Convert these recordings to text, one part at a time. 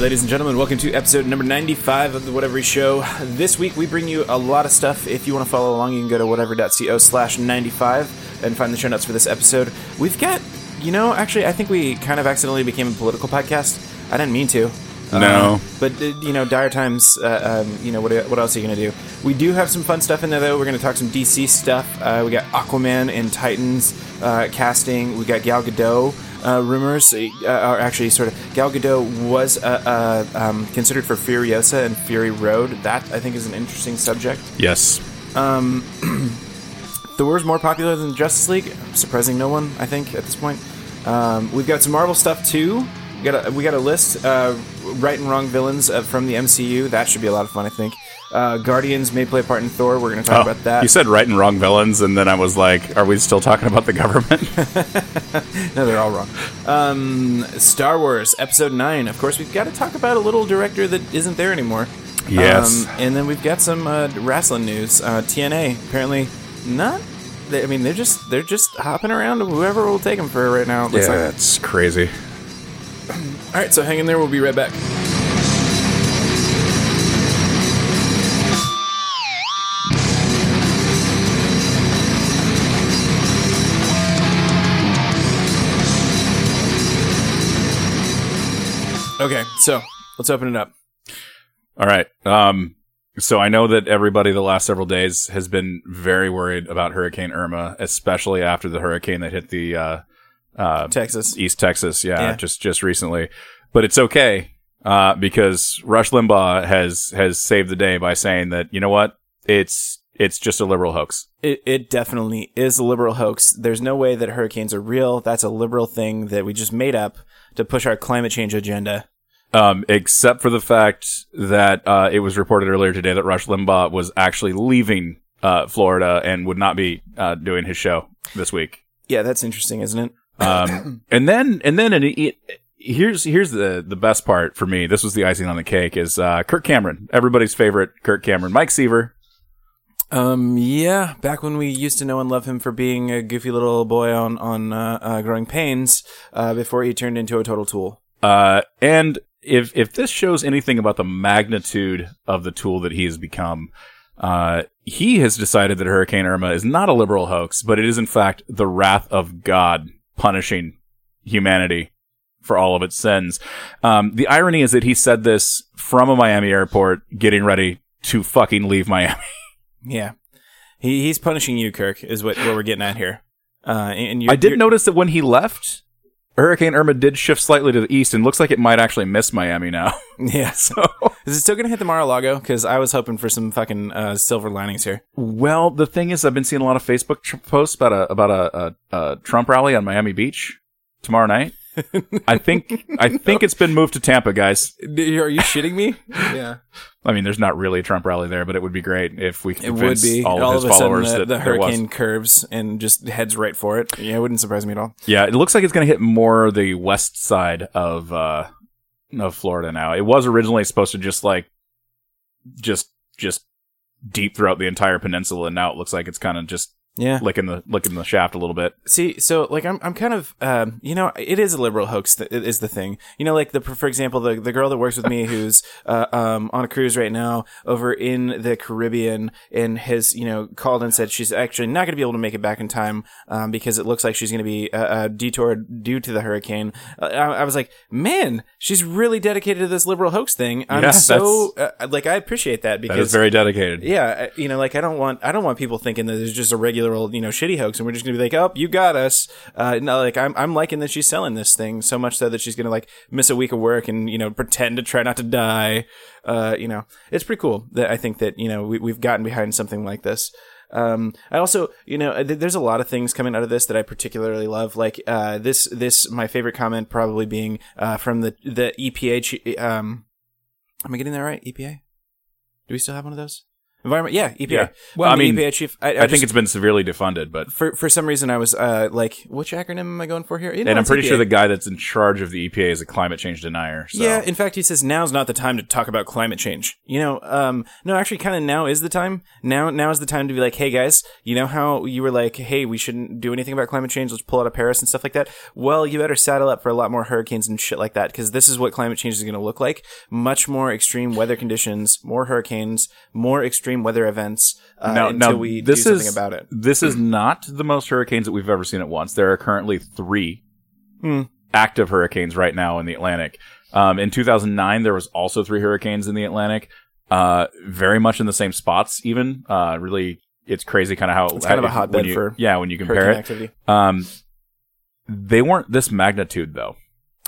ladies and gentlemen, welcome to episode number 95 of the Whatever Show. This week we bring you a lot of stuff. If you want to follow along, you can go to whatever.co slash 95 and find the show notes for this episode. We've got, you know, actually, I think we kind of accidentally became a political podcast. I didn't mean to. No. Um, but, uh, you know, dire times, uh, um, you know, what, what else are you going to do? We do have some fun stuff in there, though. We're going to talk some DC stuff. Uh, we got Aquaman and Titans uh, casting. We got Gal Gadot uh, rumors, uh, or actually, sort of, Gal Gadot was uh, uh, um, considered for Furiosa and Fury Road. That, I think, is an interesting subject. Yes. Thor's more popular than Justice League, surprising no one, I think, at this point. Um, we've got some Marvel stuff too. We got a, we got a list, uh, right and wrong villains uh, from the MCU. That should be a lot of fun, I think. Uh, Guardians may play a part in Thor. We're going to talk Oh, about that. You said right and wrong villains, and then I was like, "Are we still talking about the government?" No, they're all wrong. Um, Star Wars Episode Nine. Of course, we've got to talk about a little director that isn't there anymore. Yes. Um, and then we've got some uh, wrestling news. Uh, TNA apparently not. They, I mean, they're just they're just hopping around. to Whoever will take them for right now. it looks yeah, like. that's crazy. All right, so hang in there. We'll be right back. Okay, so let's open it up. All right. Um. So I know that everybody the last several days has been very worried about Hurricane Irma, especially after the hurricane that hit the uh, uh, Texas. East Texas. Yeah, Yeah. just just recently. But it's okay uh, because Rush Limbaugh has has saved the day by saying that you know what, it's it's just a liberal hoax. It, it definitely is a liberal hoax. There's no way that hurricanes are real. That's a liberal thing that we just made up to push our climate change agenda. Um, except for the fact that uh, it was reported earlier today that Rush Limbaugh was actually leaving uh, Florida and would not be uh, doing his show this week. Yeah, that's interesting, isn't it? Um, and then and then and it, here's here's the the best part for me. This was the icing on the cake. Is uh, Kirk Cameron, everybody's favorite Kirk Cameron, Mike Seaver. Um, yeah, back when we used to know and love him for being a goofy little boy on on uh, uh, Growing Pains, uh, before he turned into a total tool. Uh, and if if this shows anything about the magnitude of the tool that he has become, uh, he has decided that Hurricane Irma is not a liberal hoax, but it is in fact the wrath of God punishing humanity for all of its sins. Um, the irony is that he said this from a Miami airport, getting ready to fucking leave Miami. Yeah, he he's punishing you, Kirk. Is what what we're getting at here. Uh, and I did notice that when he left, Hurricane Irma did shift slightly to the east and looks like it might actually miss Miami now. Yeah, so. is it still gonna hit the Mar-a-Lago? Because I was hoping for some fucking uh, silver linings here. Well, the thing is, I've been seeing a lot of Facebook tr- posts about a about a, a, a Trump rally on Miami Beach tomorrow night. I think I think it's been moved to Tampa, guys. Are you shitting me? yeah. I mean, there's not really a Trump rally there, but it would be great if we could It would be all of his of a followers sudden the, that the there was. hurricane curves and just heads right for it. Yeah, it wouldn't surprise me at all. Yeah, it looks like it's going to hit more the west side of uh of Florida now. It was originally supposed to just like just just deep throughout the entire peninsula, and now it looks like it's kind of just Yeah. licking the licking the shaft a little bit. See, so like I'm, I'm kind of, um, you know, it is a liberal hoax. That is the thing. You know, like the, for example, the the girl that works with me, who's uh, um on a cruise right now over in the Caribbean, and has you know called and said she's actually not going to be able to make it back in time, um, because it looks like she's going to be uh, uh, detoured due to the hurricane. Uh, I, I was like, man, she's really dedicated to this liberal hoax thing. I'm Yeah, so uh, like I appreciate that because That is very dedicated. yeah, you know, like I don't want I don't want people thinking that there's just a regular old you know shitty hoax, and we're just gonna be like, oh, you got us. Uh, no, like I'm I'm liking that she's selling this thing so much so that she's gonna like miss a week of work and you know pretend to try not to die. Uh, you know, it's pretty cool that I think that you know we, we've gotten behind something like this. Um, I also, you know, th- there's a lot of things coming out of this that I particularly love. Like uh, this, this my favorite comment probably being uh, from the the EPA. Um, am I getting that right? EPA? Do we still have one of those? Environment, yeah, EPA. Yeah. Well, I'm I mean, EPA chief. I, I, I think it's been severely defunded, but for for some reason I was uh like, which acronym am I going for here? You know, and I'm pretty sure the guy that's in charge of the EPA is a climate change denier. So. Yeah, in fact, he says now's not the time to talk about climate change. You know, um, no, actually, kind of now is the time. Now, now is the time to be like, hey guys, you know how you were like, hey, we shouldn't do anything about climate change. Let's pull out of Paris and stuff like that. Well, you better saddle up for a lot more hurricanes and shit like that because this is what climate change is going to look like: much more extreme weather conditions, more hurricanes, more extreme weather events. Uh, Now, until now we this do something is about it. this is not the most hurricanes that we've ever seen at once. There are currently three Hmm. active hurricanes right now in the Atlantic. Um, in 2009, there was also three hurricanes in the Atlantic, uh, very much in the same spots. Even uh, really, it's crazy kind of how It's kind of a hotbed you- for yeah when you compare it. activity. Um, they weren't this magnitude though.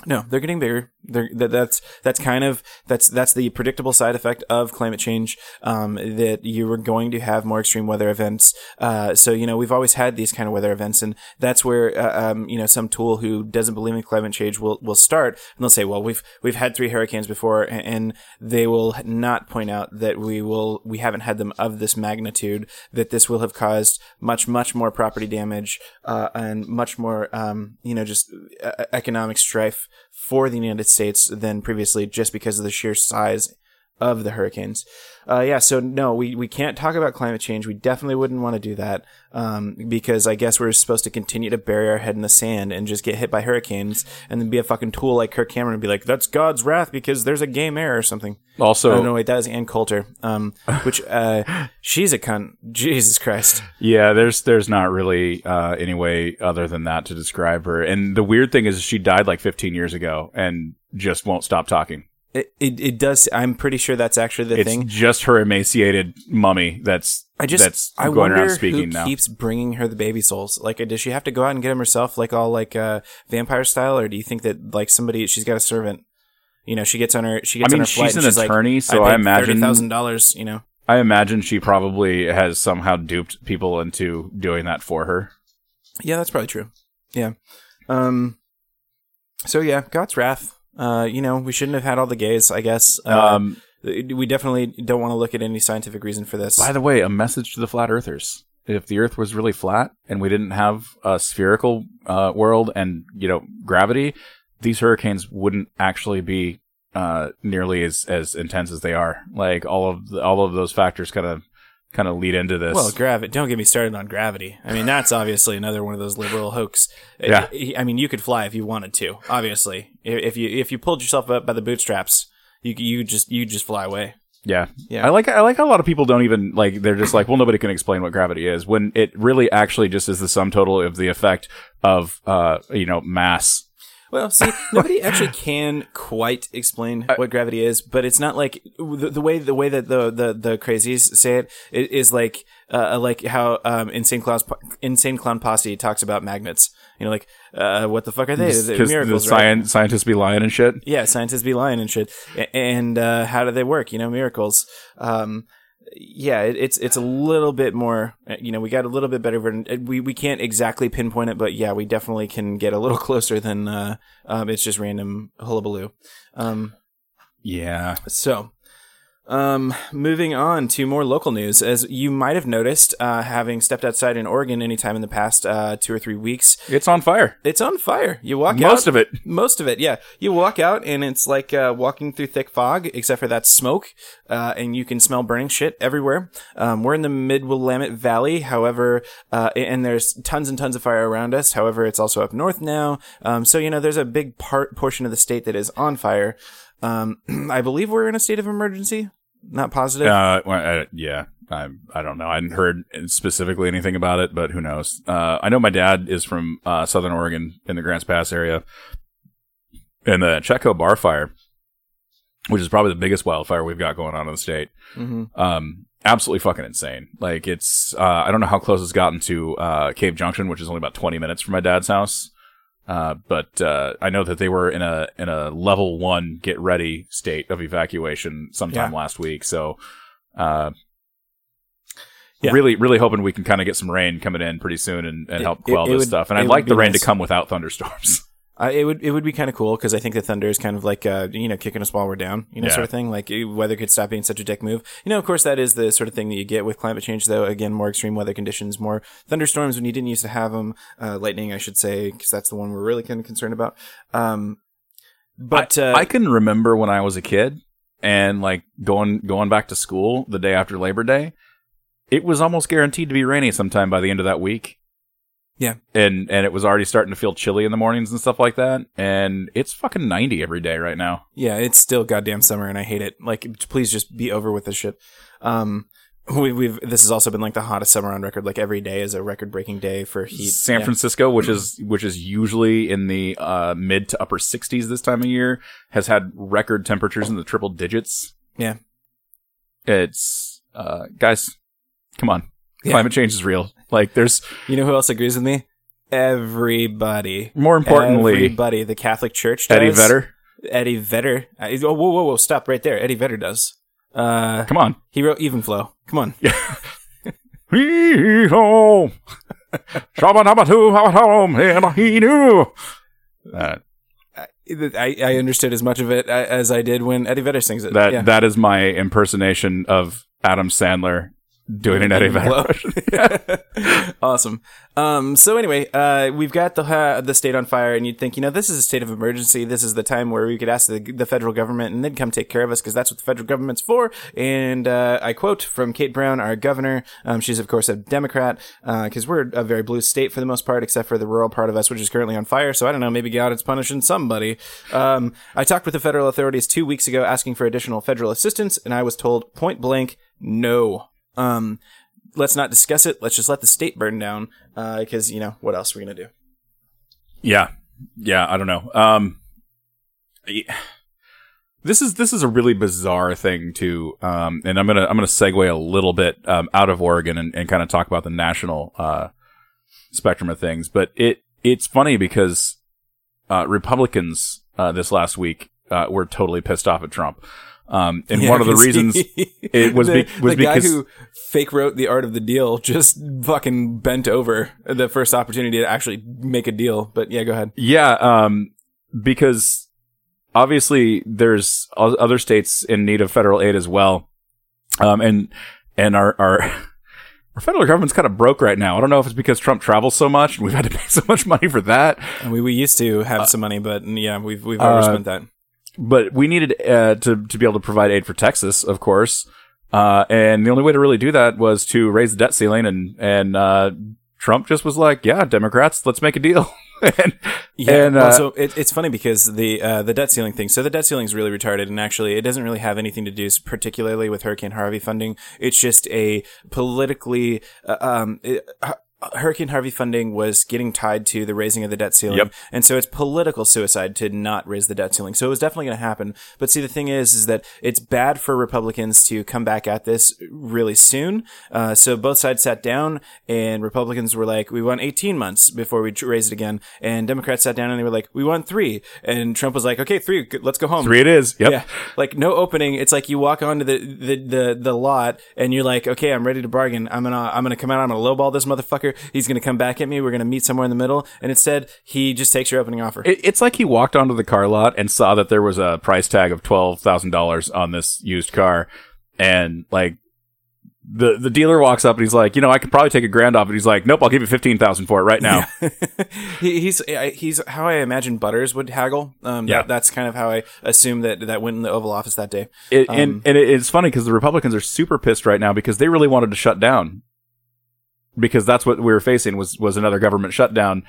No, they're getting bigger. They're that, that's that's kind of that's that's the predictable side effect of climate change. Um, that you are going to have more extreme weather events. Uh, so you know we've always had these kind of weather events, and that's where uh, um, you know some tool who doesn't believe in climate change will will start and they'll say, well, we've we've had three hurricanes before, and, and they will not point out that we will we haven't had them of this magnitude. That this will have caused much much more property damage uh, and much more um, you know just uh, economic strife for the United States than previously, just because of the sheer size of the hurricanes. Uh, yeah, so no, we, we can't talk about climate change. We definitely wouldn't want to do that um, because I guess we're supposed to continue to bury our head in the sand and just get hit by hurricanes and then be a fucking tool like Kirk Cameron and be like, that's God's wrath because there's a gay mayor or something. Also, oh, no, wait, that is Ann Coulter, um, which uh, she's a cunt. Jesus Christ. Yeah, there's there's not really uh, any way other than that to describe her. And the weird thing is, she died like 15 years ago and just won't stop talking. It, it, it does. I'm pretty sure that's actually the It's thing. just her emaciated mummy that's I just that's I going wonder around speaking who now. keeps bringing her the baby souls. Like, does she have to go out and get them herself, like all like uh, vampire style, or do you think that like somebody she's got a servant? You know, she gets on her she gets I mean, on her flight she's an she's like, attorney, so I paid imagine- thousand dollars. You know, I imagine she probably has somehow duped people into doing that for her. yeah, that's probably true. Yeah. Um. So yeah, God's wrath. Uh, you know, we shouldn't have had all the gays. I guess. Uh, Um, we definitely don't want to look at any scientific reason for this. by the way, a message to the flat earthers. If the earth was really flat and we didn't have a spherical uh, world and, you know, gravity, these hurricanes wouldn't actually be uh, nearly as, as intense as they are. Like all of the, all of those factors kind of kind of lead into this. Well, gravity. Don't get me started on gravity. I mean, that's obviously another one of those liberal hoax. Yeah. I I mean, you could fly if you wanted to. Obviously, if you if you pulled yourself up by the bootstraps, you you just you just fly away. Yeah. Yeah. I like I like how a lot of people don't even like they're just like, well nobody can explain what gravity is when it really actually just is the sum total of the effect of uh you know mass. Well, see, nobody actually can quite explain what gravity is, but it's not like the, the way the way that the the, the crazies say it, is like uh, like how um, insane clown insane clown posse talks about magnets. You know, like uh, what the fuck are they? Because the miracles, right? science scientists be lying and shit. yeah, scientists be lying and shit. And uh, how do they work? You know, miracles. Um, yeah, it, it's it's a little bit more. uh, You know, we got a little bit better. Uh, We we can't exactly pinpoint it, but yeah, we definitely can get a little closer than uh, um, it's just random hullabaloo. Um, Yeah. so, um, moving on to more local news. As you might have noticed, uh, having stepped outside in Oregon anytime in the past uh, two or three weeks, It's on fire. it's on fire. You walk out. Most of it. Most of it, yeah. You walk out and it's like uh, walking through thick fog, except for that smoke, uh, and you can smell burning shit everywhere. Um, we're in the Mid Willamette Valley, however, uh, and there's tons and tons of fire around us. However, it's also up north now, um, so you know there's a big part portion of the state that is on fire. Um, I believe we're in a state of emergency. Not positive. Uh, well, I, yeah, I, I don't know. I hadn't heard specifically anything about it, but who knows? Uh, I know my dad is from uh, Southern Oregon in the Grants Pass area, and the Chetco bar fire, which is probably the biggest wildfire we've got going on in the state. hmm Um, absolutely fucking insane. Like it's, uh, I don't know how close it's gotten to uh, Cave Junction, which is only about twenty minutes from my dad's house. Uh, but uh, I know that they were in a in a level one get ready state of evacuation sometime Yeah. last week. So, uh, Yeah. really, really hoping we can kind of get some rain coming in pretty soon and, and It- help quell it this would- stuff. And I'd like the rain nice. to come without thunderstorms. Uh, it would it would be kind of cool because I think the Thunder is kind of like uh, you know kicking us while we're down, you know, Yeah. sort of thing. Like eh, weather could stop being such a dick move. You know, of course, that is the sort of thing that you get with climate change, though. Again, more extreme weather conditions, more thunderstorms when you didn't used to have them. Uh, lightning, I should say, because that's the one we're really kind of concerned about. Um, but uh, I can remember when I was a kid and like going going back to school the day after Labor Day, it was almost guaranteed to be rainy sometime by the end of that week. Yeah. And and it was already starting to feel chilly in the mornings and stuff like that. And it's fucking 90 every day right now. yeah, it's still goddamn summer, and I hate it. Like, please just be over with this shit. Um, we, we've this has also been like the hottest summer on record. Like every day is a record breaking day for heat. San Yeah. Francisco, which is which is usually in the uh, mid to upper 60s this time of year, has had record temperatures in the triple digits. Yeah. It's uh, guys, come on. Yeah. Climate change is real. Like there's You know who else agrees with me? Everybody. more importantly everybody. The Catholic Church. Eddie does. Vedder. Eddie Vedder. Uh, oh, whoa, whoa, whoa! Stop right there. Eddie Vedder does. Uh, Come on. he wrote Even Flow. Come on. Hee-ho. Shabba-dabba-doo, habba-dum, hee-da-hee-doo. Uh, I, I understood as much of it as I did when Eddie Vedder sings it. that yeah. that is my impersonation of Adam Sandler doing an Eddie Vedder. Hello. awesome. Um, so anyway, uh, we've got the uh, the state on fire, and you'd think, you know, this is a state of emergency. This is the time where we could ask the, the federal government, and they'd come take care of us because that's what the federal government's for. And uh, I quote from Kate Brown, our governor. Um, she's of course a Democrat because we're a very blue state for the most part, except for the rural part of us, which is currently on fire. So I don't know, maybe God is punishing somebody. Um, I talked with the federal authorities two weeks ago asking for additional federal assistance, and I was told point blank, no. Um, let's not discuss it. Let's just let the state burn down. Because you know what else are we gonna do? yeah, yeah. I don't know. Um, y- this is this is a really bizarre thing too. Um, and I'm gonna I'm gonna segue a little bit um, out of Oregon and, and kind of talk about the national uh spectrum of things. But it it's funny because uh, Republicans uh, this last week uh, were totally pissed off at Trump. Um, and Yeah, one of the reasons it was the, be- was the guy because- who fake wrote the art of the deal just fucking bent over the first opportunity to actually make a deal. But yeah, go ahead. Yeah, um, because obviously there's other states in need of federal aid as well, um, and and our our our federal government's kind of broke right now. I don't know if it's because Trump travels so much and we've had to pay so much money for that, And we we used to Uh, have some money, but yeah, we've we've overspent that. But we needed uh, to to be able to provide aid for Texas, of course. Uh, and the only way to really do that was to raise the debt ceiling, and and uh, Trump just was like, "Yeah, Democrats, let's make a deal." and Yeah, and well, uh, so it, it's funny because the uh, the debt ceiling thing. So the debt ceiling is really retarded, and actually, it doesn't really have anything to do particularly with Hurricane Harvey funding. It's just a politically uh, um. It, Hu- Hurricane Harvey funding was getting tied to the raising of the debt ceiling, Yep. and so it's political suicide to not raise the debt ceiling. So it was definitely going to happen. But see, the thing is, is that it's bad for Republicans to come back at this really soon. Uh, so both sides sat down, and Republicans were like, "We want 18 months before we raise it again," and Democrats sat down and they were like, "We want three. And Trump was like, "Okay, three. Let's go home." three it is. Yep. Yeah, like no opening. It's like you walk onto the, the the the lot and you're like, okay, I'm ready to bargain. I'm gonna I'm gonna come out. I'm gonna lowball this motherfucker. He's gonna come back at me. We're gonna meet somewhere in the middle. And instead, he just takes your opening offer. It, it's like he walked onto the car lot and saw that there was a price tag of twelve thousand dollars on this used car, and like the the dealer walks up and he's like, you know, I could probably take a grand off it. He's like, nope, I'll give you fifteen thousand for it right now. he, he's he's how I imagine Butters would haggle. Um, Yeah. that, that's kind of how I assume that that went in the Oval Office that day. It, Um, and and it, it's funny because the Republicans are super pissed right now because they really wanted to shut down because that's what we were facing was was another government shutdown,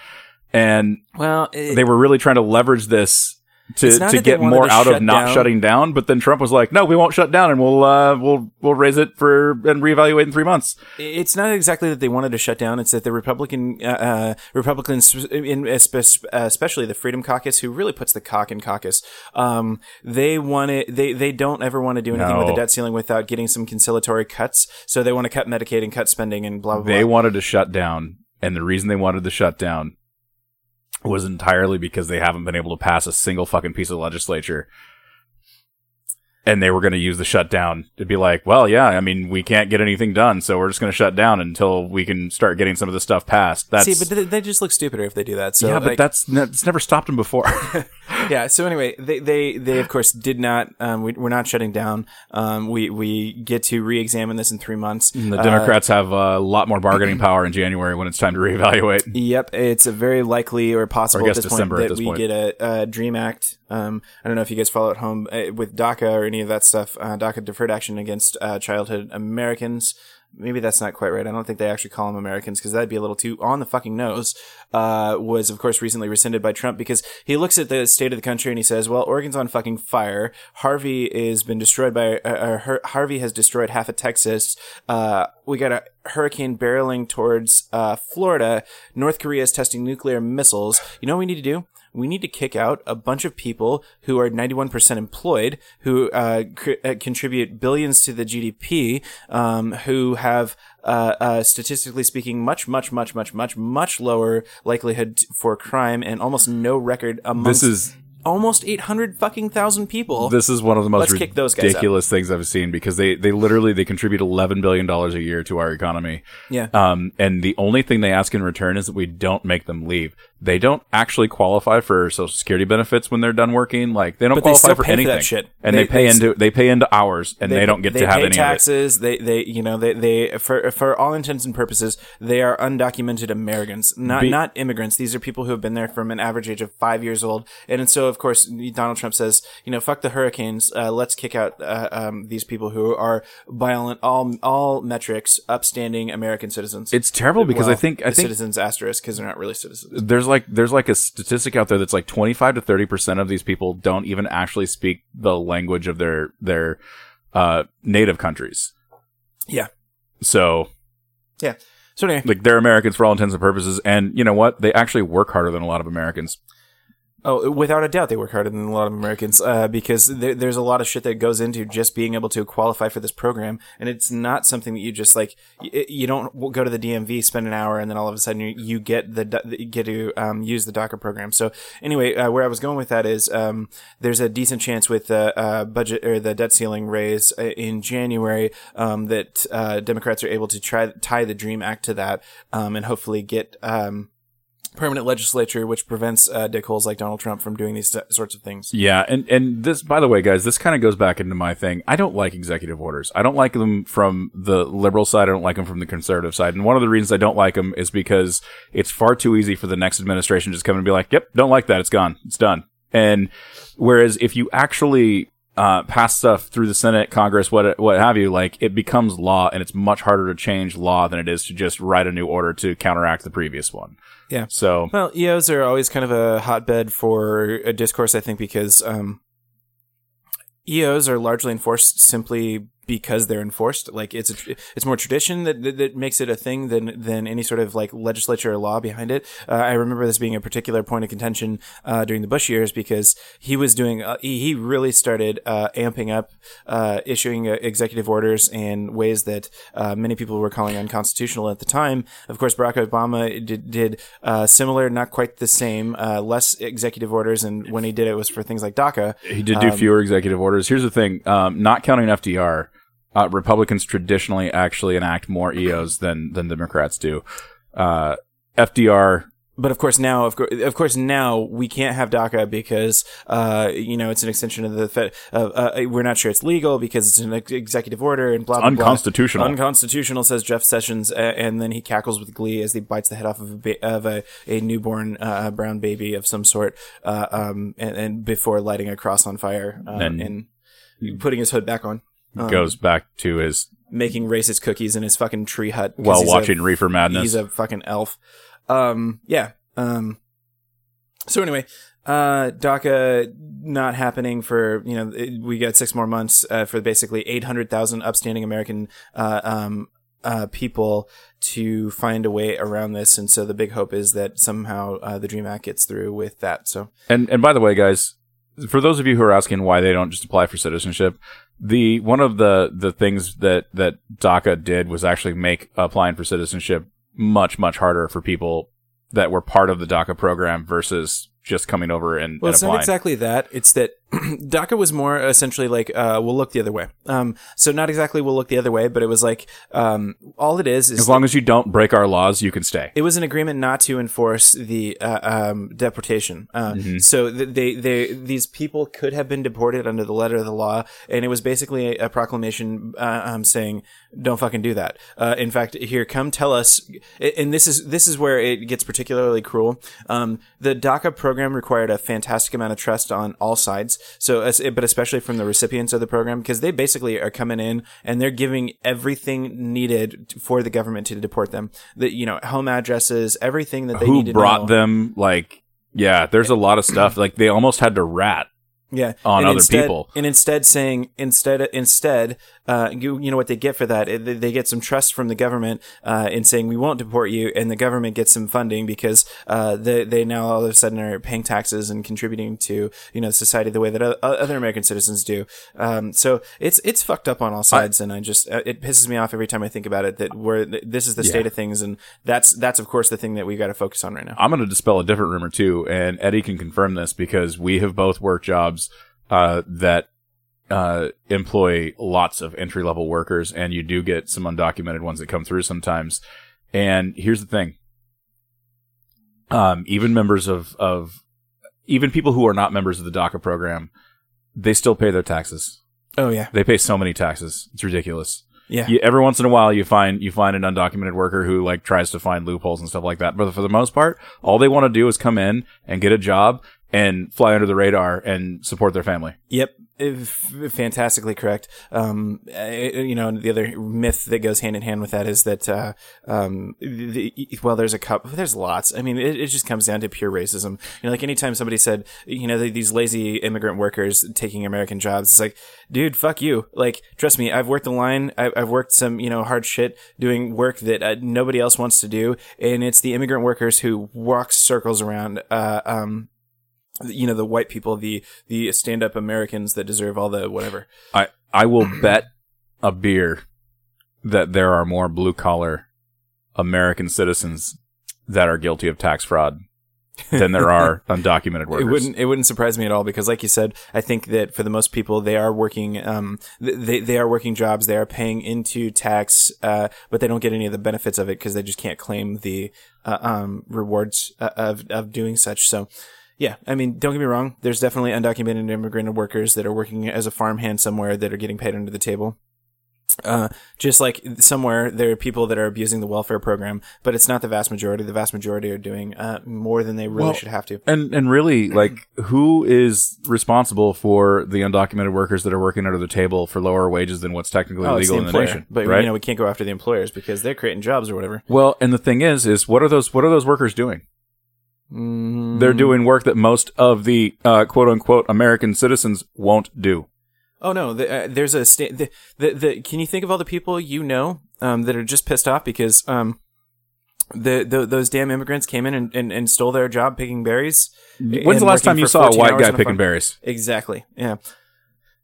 and Well, it, they were really trying to leverage this. To, to get more to out of not down. shutting down, but then Trump was like, "No, we won't shut down, and we'll uh, we'll we'll raise it for and reevaluate in three months." It's not exactly that they wanted to shut down. It's that the Republican uh, uh, Republicans, in, especially the Freedom Caucus, who really puts the cock in caucus, um, they want it. They they don't ever want to do anything with the debt ceiling without getting some conciliatory cuts. So they want to cut Medicaid and cut spending and blah blah They blah. wanted to shut down, and the reason they wanted to shut down was entirely because they haven't been able to pass a single fucking piece of legislature. and they were going to use the shutdown to be like, well, yeah, I mean, we can't get anything done, so we're just going to shut down until we can start getting some of the stuff passed. That's See, but they, they just look stupider if they do that. So yeah, but like, that's that's never stopped them before. yeah. So anyway, they they, they of course did not. Um, we, we're not shutting down. Um, we we get to re-examine this in three months. the Democrats have a lot more bargaining power in January when it's time to reevaluate. Yep, it's a very likely or possible Or I guess at this December point at that we point. get a, a Dream Act. Um, I don't know if you guys follow at home uh, with DACA or any of that stuff. Uh, DACA deferred action against uh, childhood Americans. Maybe that's not quite right. I don't think they actually call them Americans because that'd be a little too on the fucking nose. Uh, was of course recently rescinded by Trump because he looks at the state of the country and he says, "Well, Oregon's on fucking fire. Harvey has been destroyed by uh, uh, Har- Harvey has destroyed half of Texas. Uh, we got a hurricane barreling towards uh, Florida. North Korea is testing nuclear missiles. You know what we need to do? We need to kick out a bunch of people who are 91% employed, who uh, cr- uh, contribute billions to the GDP, um, who have, uh, uh, statistically speaking, much, much, much, much, much, much lower likelihood for crime and almost no record amongst This is almost 800 fucking thousand people. this is one of the most Let's kick those guys ridiculous things I've seen because they they literally they contribute eleven billion dollars a year to our economy. yeah. Um, and the only thing they ask in return is that we don't make them leave. They don't actually qualify for Social Security benefits when they're done working. Like they don't But qualify still for for anything. shit. And They- they, pay they- into they pay into hours, and they, don't get they to have any taxes. They they you know they they for for all intents and purposes they are undocumented Americans, not Be- not immigrants. These are people who have been there from an average age of five years old, and so of course Donald Trump says, you know, fuck the hurricanes. Uh, let's kick out uh, um, these people who are violent, all all metrics upstanding American citizens. It's terrible because I think I think citizens asterisk because they're not really citizens. there's like there's like a statistic out there that's like 25 to 30 percent of these people don't even actually speak the language of their their uh, native countries. Yeah. So Yeah. So anyway, like they're Americans for all intents and purposes, and you know what? They actually work harder than a lot of Americans. Oh, without a doubt, they work harder than a lot of Americans uh, because there, there's a lot of shit that goes into just being able to qualify for this program, and it's not something that you just like. You, you don't go to the DMV, spend an hour, and then all of a sudden you, you get the get to um, use the DACA program. So anyway, uh, where I was going with that is um, there's a decent chance with the uh, budget or the debt ceiling raise uh, in January um, that uh, Democrats are able to try tie the Dream Act to that um, and hopefully get. Um, permanent legislature, which prevents uh, dickholes like Donald Trump from doing these sorts of things. Yeah, and and this, by the way, guys, this kind of goes back into my thing. I don't like executive orders. I don't like them from the liberal side. I don't like them from the conservative side. And one of the reasons I don't like them is because it's far too easy for the next administration to just come and be like, "Yep, don't like that. It's gone. It's done." And whereas if you actually uh, pass stuff through the Senate, Congress, what what have you, like it becomes law, and it's much harder to change law than it is to just write a new order to counteract the previous one. Yeah. So Well, EOs are always kind of a hotbed for a discourse, I think, because um, EOs are largely enforced simply because they're enforced. Like it's a, it's more tradition that, that that makes it a thing than than any sort of like legislature or law behind it. Uh, I remember this being a particular point of contention uh, during the Bush years because he was doing uh, he, he really started uh, amping up uh, issuing uh, executive orders in ways that uh, many people were calling unconstitutional at the time. Of course, Barack Obama did, did uh, similar, not quite the same, uh, less executive orders, and when he did it was for things like DACA. He did do fewer executive orders. Here's the thing: um, not counting FDR, uh, Republicans traditionally actually enact more EOs than than Democrats do. Uh, FDR, But of course now, of, course, of course now we can't have DACA because, uh, you know, it's an extension of the Fed. Uh, uh, we're not sure it's legal because it's an ex- executive order and blah blah blah. unconstitutional. Unconstitutional, says Jeff Sessions, uh, and then he cackles with glee as he bites the head off of a ba- of a, a newborn uh, brown baby of some sort, uh, um, and, and before lighting a cross on fire uh, And- and putting his hood back on, um, goes back to his making racist cookies in his fucking tree hut while he's a watching Reefer Madness. He's a fucking elf. Um, yeah. Um, so anyway, uh, DACA not happening for, you know, it- we got six more months, uh, for basically 800,000 upstanding American, uh, um, uh, people to find a way around this. And so the big hope is that somehow, uh, the DREAM Act gets through with that. So, And and by the way, guys, for those of you who are asking why they don't just apply for citizenship, the one of the the things that that DACA did was actually make applying for citizenship much much harder for people that were part of the DACA program versus just coming over and, Well, and it's not exactly that. It's that DACA was more essentially like, uh, we'll look the other way. Um, so not exactly we'll look the other way, but it was like, um, all it is is as long as you don't break our laws, you can stay. it was an agreement not to enforce the uh, um, deportation. Uh, Mm-hmm. So th- they they these people could have been deported under the letter of the law, and it was basically a, a proclamation uh, um, saying, "Don't fucking do that." Uh, in fact, here, come tell us. And this is this is where it gets particularly cruel. Um, the DACA program required a fantastic amount of trust on all sides. So, but especially from the recipients of the program, because they basically are coming in and they're giving everything needed for the government to deport them. The you know home addresses, everything that they Who brought them? Like, yeah, there's a lot of stuff. Like they almost had to rat. yeah on And other instead- people. and instead saying instead instead uh you, you know what they get for that? It- they get some trust from the government uh in saying we won't deport you and the government gets some funding because uh they they now all of a sudden are paying taxes and contributing to you know society the way that other American citizens do. Um so it's it's fucked up on all sides and I just uh, it pisses me off every time I think about it that we're this is the state of things and that's that's of course the thing that we've got to focus on right now. I'm going to dispel a different rumor too, and Eddie can confirm this because we have both worked jobs uh, that uh, employ lots of entry level workers, and you do get some undocumented ones that come through sometimes. And here's the thing: um, even members of of even people who are not members of the DACA program, they still pay their taxes. oh yeah They pay so many taxes; it's ridiculous. yeah You, every once in a while, you find you find an undocumented worker who like tries to find loopholes and stuff like that. But for the most part, all they want to do is come in and get a job and fly under the radar and support their family. Yep, fantastically correct. Um, uh, you know, the other myth that goes hand in hand with that is that, uh, um, the, well, there's a couple, there's lots. I mean, it, it just comes down to pure racism. You know, like anytime somebody said, you know, these lazy immigrant workers taking American jobs, it's like, dude, fuck you. Like, trust me, I've worked the line. I've, I've worked some, you know, hard shit doing work that uh, nobody else wants to do. And it's the immigrant workers who walk circles around, uh, um, you know the white people the the stand-up americans that deserve all the whatever I I will bet a beer that there are more blue collar American citizens that are guilty of tax fraud than there are undocumented workers. it wouldn't it wouldn't surprise me at all because like you said i think that for the most people they are working um they they are working jobs they are paying into tax uh but they don't get any of the benefits of it because they just can't claim the uh, um rewards uh, of of doing such so yeah, I mean, don't get me wrong. There's definitely undocumented immigrant workers that are working as a farmhand somewhere that are getting paid under the table. Uh, just like somewhere there are people that are abusing the welfare program, but it's not the vast majority. The vast majority are doing uh, more than they really Well, should have to. And and really, like, who is responsible for the undocumented workers that are working under the table for lower wages than what's technically Oh, legal the in the nation? But right? you know, we can't go after the employers because they're creating jobs or whatever. well, and the thing is, is what are those what are those workers doing? Mm, They're doing work that most of the uh, quote unquote American citizens won't do. Oh no, the, uh, there's a sta- the, the the. Can you think of all the people you know um, that are just pissed off because um, the, the those damn immigrants came in and, and, and stole their job picking berries? When's the last time you saw a white guy a picking farm? berries? Exactly. Yeah.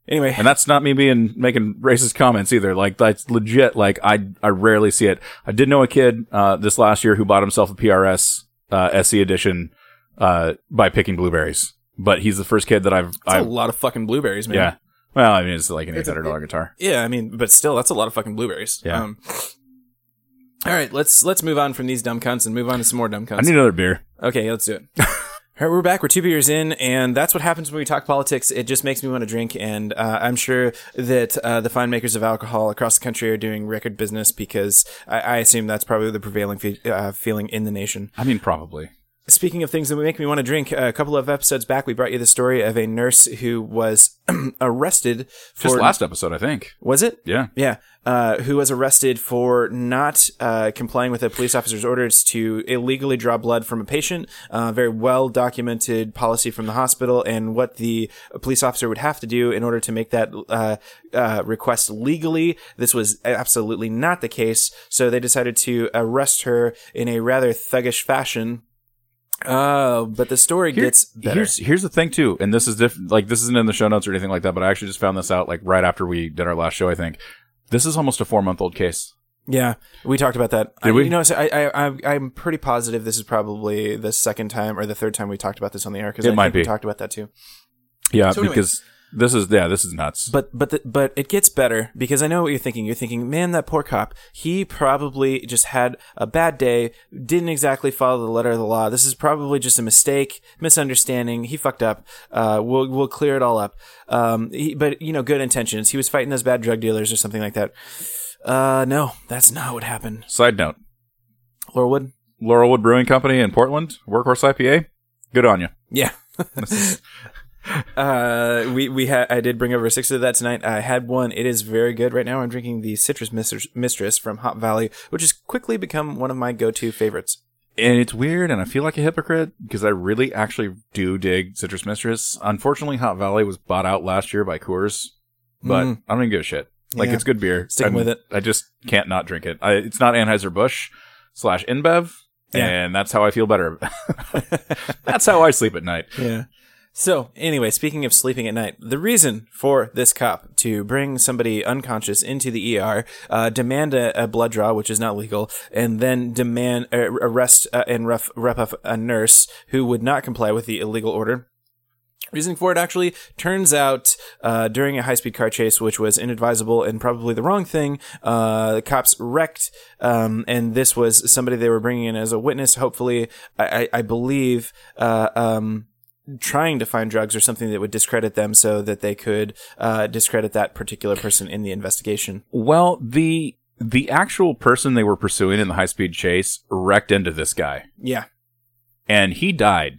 Anyway, And that's not me being making racist comments either. Like that's legit. Like I I rarely see it. I did know a kid uh, this last year who bought himself a PRS uh, SE edition uh, by picking blueberries. But he's the first kid that I've that's a I've lot of fucking blueberries, man. yeah. Well, I mean it's like an eight a- hundred dollar guitar. Yeah, I mean, but still, that's a lot of fucking blueberries. Yeah. Um, all right, let's let's move on from these dumb cunts and move on to some more dumb cunts. I need another beer. Okay, let's do it. All right, we're back. We're two beers in, and that's what happens when we talk politics. It just makes me want to drink, and uh, I'm sure that uh, the fine makers of alcohol across the country are doing record business because I, I assume that's probably the prevailing fe- uh, feeling in the nation. I mean probably. Speaking of things that would make me want to drink, a couple of episodes back, we brought you the story of a nurse who was arrested for Just last episode, I think. was it? Yeah. Yeah, uh, who was arrested for not uh, complying with a police officer's orders to illegally draw blood from a patient. Uh, very well documented policy from the hospital and what the police officer would have to do in order to make that uh, uh, request legally. This was absolutely not the case, so they decided to arrest her in a rather thuggish fashion. Uh, but the story Here- gets better. Here's here's the thing too, and this is different. Like this isn't in the show notes or anything like that, but I actually just found this out like right after we did our last show. I think this is almost a four month old case. Yeah, we talked about that. Did I, we? You know, so I, I, I, I'm pretty positive this is probably the second time or the third time we talked about this on the air because It I might think we be. talked about that too. Yeah, So anyway. because this is yeah, this is nuts. But but the, but it gets better because I know what you're thinking. You're thinking, man, that poor cop. He probably just had a bad day. Didn't exactly follow the letter of the law. This is probably just a mistake, misunderstanding. He fucked up. Uh, we'll we'll clear it all up. Um, he, but you know, good intentions. He was fighting those bad drug dealers or something like that. Uh, no, that's not what happened. Side note: Laurelwood. Laurelwood Brewing Company in Portland, Workhorse IPA. Good on you. Yeah. uh, we we had I did bring over six of that tonight. I had one. It is very good right now. I'm drinking the Citrus Mistress, Mistress from Hop Valley, which has quickly become one of my go-to favorites. And it's weird, and I feel like a hypocrite because I really actually do dig Citrus Mistress. Unfortunately, Hop Valley was bought out last year by Coors, but Mm. I don't even give a shit. Like Yeah. it's good beer. Sticking I'm- with it. I just can't not drink it. I, it's not Anheuser Busch slash InBev, Yeah. and that's how I feel better. that's how I sleep at night. Yeah. So, anyway, speaking of sleeping at night, the reason for this cop to bring somebody unconscious into the ER, uh, demand a, a blood draw, which is not legal, and then demand uh, arrest uh, and rep up a nurse who would not comply with the illegal order. Reason for it actually turns out uh, during a high speed car chase, which was inadvisable and probably the wrong thing, uh, the cops wrecked, um, and this was somebody they were bringing in as a witness. Hopefully, I, I, I believe. Uh, um, trying to find drugs or something that would discredit them so that they could uh, discredit that particular person in the investigation. Well, the the actual person they were pursuing in the high speed chase wrecked into this guy, Yeah. and he died.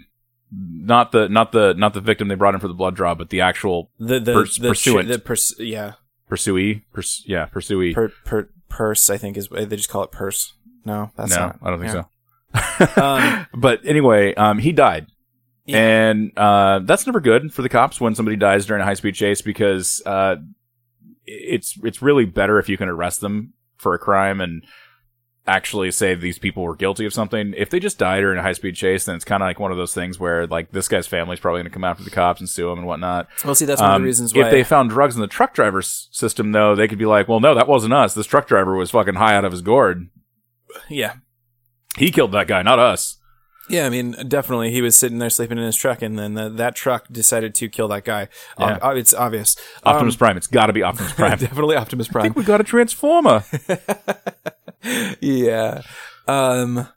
Not the not the not the victim they brought in for the blood draw, but the actual The the Purs- the, pursuant. the pers- yeah pursuee. Purs- yeah, pursuee. per, per, purse I think is they just call it purse. No, that's no, not. I don't think yeah. so. Um, but anyway, um, he died. Yeah. And uh, that's never good for the cops when somebody dies during a high speed chase because uh, it's it's really better if you can arrest them for a crime and actually say these people were guilty of something. If they just died during a high speed chase, then it's kind of like one of those things where like this guy's family's probably going to come after the cops and sue him and whatnot. Well, see, that's one of Um, the reasons why if they found drugs in the truck driver's system, though, they could be like, "Well, no, that wasn't us. This truck driver was fucking high out of his gourd. yeah. He killed that guy, not us." Yeah, I mean, definitely, he was sitting there sleeping in his truck, and then the, that truck decided to kill that guy. Yeah. Ob- it's obvious. Optimus Prime. It's got to be Optimus Um, Prime. definitely Optimus Prime. I think we got a transformer. yeah. Um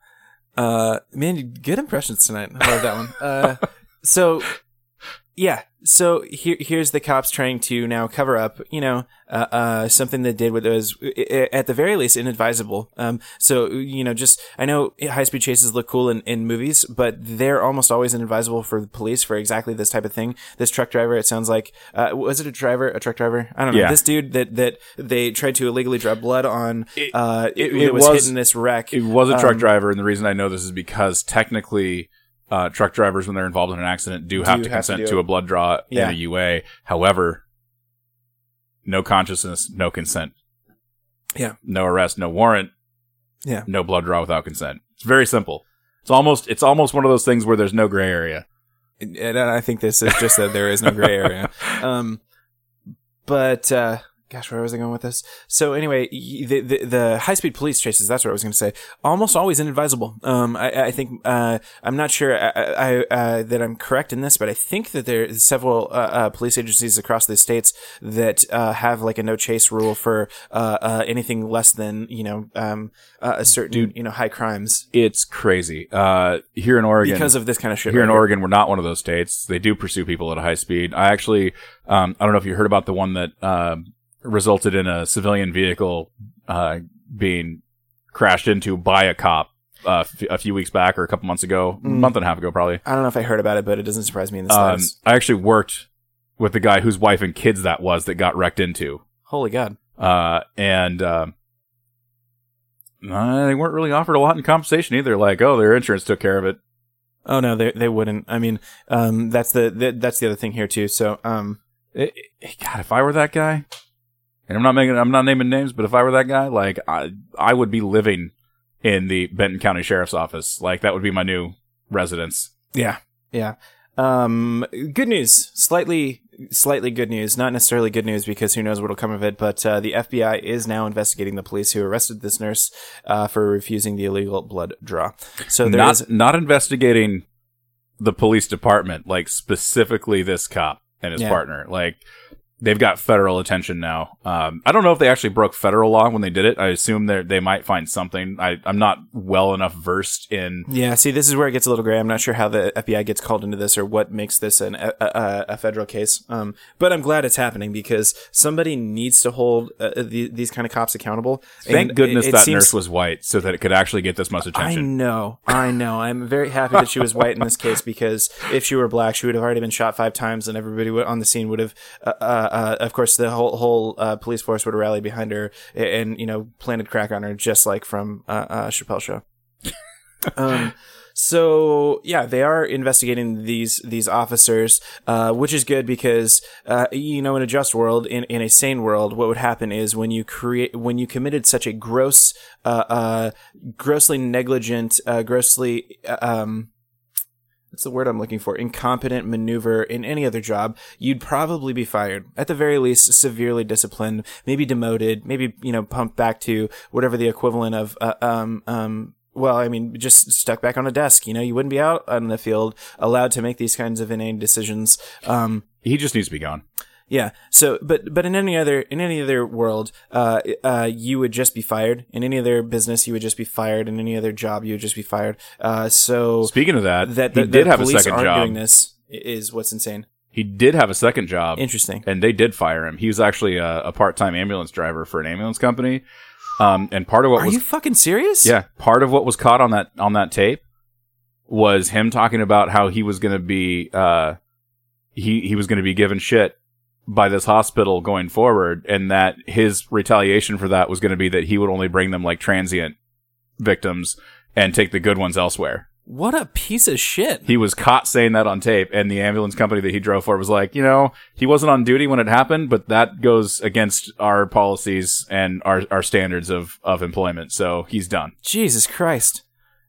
uh man, good impressions tonight. I love that one. Uh so yeah. So here here's the cops trying to now cover up, you know, uh, uh something that did what was at the very least inadvisable. Um so you know, just I know high speed chases look cool in, in movies, but they're almost always inadvisable for the police for exactly this type of thing. This truck driver, it sounds like uh was it a driver, a truck driver? I don't know. Yeah. This dude that that they tried to illegally draw blood on uh it, it it was, was- hitting this wreck. It was a truck Um, driver, and the reason I know this is because technically, uh, truck drivers, when they're involved in an accident, do have to have consent do to, a blood draw Yeah. and a UA. However, no consciousness, no consent. Yeah. No arrest, no warrant. Yeah. No blood draw without consent. It's very simple. It's almost it's almost one of those things where there's no gray area. and I think this is just that there is no gray area. Um, but uh, gosh, where was I going with this? So anyway, the the, the high speed police chases. That's what I was going to say. Almost always inadvisable. Um, I, I think uh, I'm not sure I, I, uh, that I'm correct in this, but I think that there are several uh, uh, police agencies across the states that uh, have like a no chase rule for uh, uh, anything less than you know um, uh, a certain you know high crimes It's crazy. Uh, here in Oregon, because of this kind of shit. here in right Oregon, we're not one of those states. They do pursue people at a high speed. I actually, um, I don't know if you heard about the one that uh, resulted in a civilian vehicle uh, being crashed into by a cop uh, f- a few weeks back or a couple months ago, a Mm. month and a half ago, probably. I don't know if I heard about it, but it doesn't surprise me in the Um, slightest. I actually worked with the guy whose wife and kids that was that got wrecked into, Holy God. uh, and. Um, uh, they weren't really offered a lot in compensation either. Like, oh, their insurance took care of it. Oh no, they they wouldn't. I mean, um, that's the, the that's the other thing here too. So, um, it, it- God, if I were that guy, and I'm not making, I'm not naming names, but if I were that guy, like I, I would be living in the Benton County Sheriff's Office. Like that would be my new residence. yeah, yeah. Um, good news. Slightly slightly good news, not necessarily good news because who knows what'll come of it. But uh, the FBI is now investigating the police who arrested this nurse uh, for refusing the illegal blood draw. So there not is- not investigating the police department, like specifically this cop and his Yeah. partner. Like they've got federal attention now. Um, I don't know if they actually broke federal law when they did it. I assume they they might find something. I, I'm not well enough versed in. Yeah, see, this is where it gets a little gray. I'm not sure how the FBI gets called into this or what makes this an, a, a, a federal case. Um, but I'm glad it's happening because somebody needs to hold uh, the, these kind of cops accountable. Thank And goodness it- it that seems- nurse was white, so that it could actually get this much attention. I know, I know. I'm very happy that she was white in this case because if she were black, she would have already been shot five times, and everybody on the scene would have, uh, uh, uh, of course, the whole whole uh, police force would rally behind her and, and you know planted crack on her, just like from uh, uh, Chappelle Show. um, so yeah, they are investigating these these officers, uh, which is good because uh, you know in a just world, in, in a sane world, what would happen is when you create when you committed such a gross, uh, uh, grossly negligent, uh, grossly uh, um. What's the word I'm looking for? Incompetent maneuver in any other job, you'd probably be fired. At the very least, severely disciplined, maybe demoted, maybe, you know, pumped back to whatever the equivalent of, uh, um, um, well, I mean, just stuck back on a desk. You know, you wouldn't be out on the field allowed to make these kinds of inane decisions. Um, He just needs to be gone. Yeah. So, but but in any other in any other world, uh, uh, you would just be fired. In any other business, you would just be fired. In any other job, you would just be fired. Uh, so Speaking of that, that he the, did have a second job. doing this is what's insane. He did have a second job. Interesting. and they did fire him. He was actually a, a part-time ambulance driver for an ambulance company. Um, and part of what Are was you fucking serious? yeah, part of what was caught on that on that tape was him talking about how he was going to be uh, he he was going to be given shit by this hospital going forward, and that his retaliation for that was going to be that he would only bring them like transient victims and take the good ones elsewhere. What a piece of shit. He was caught saying that on tape, and the ambulance company that he drove for was like, you know, he wasn't on duty when it happened, but that goes against our policies and our, our standards of, of employment. So he's done. Jesus Christ.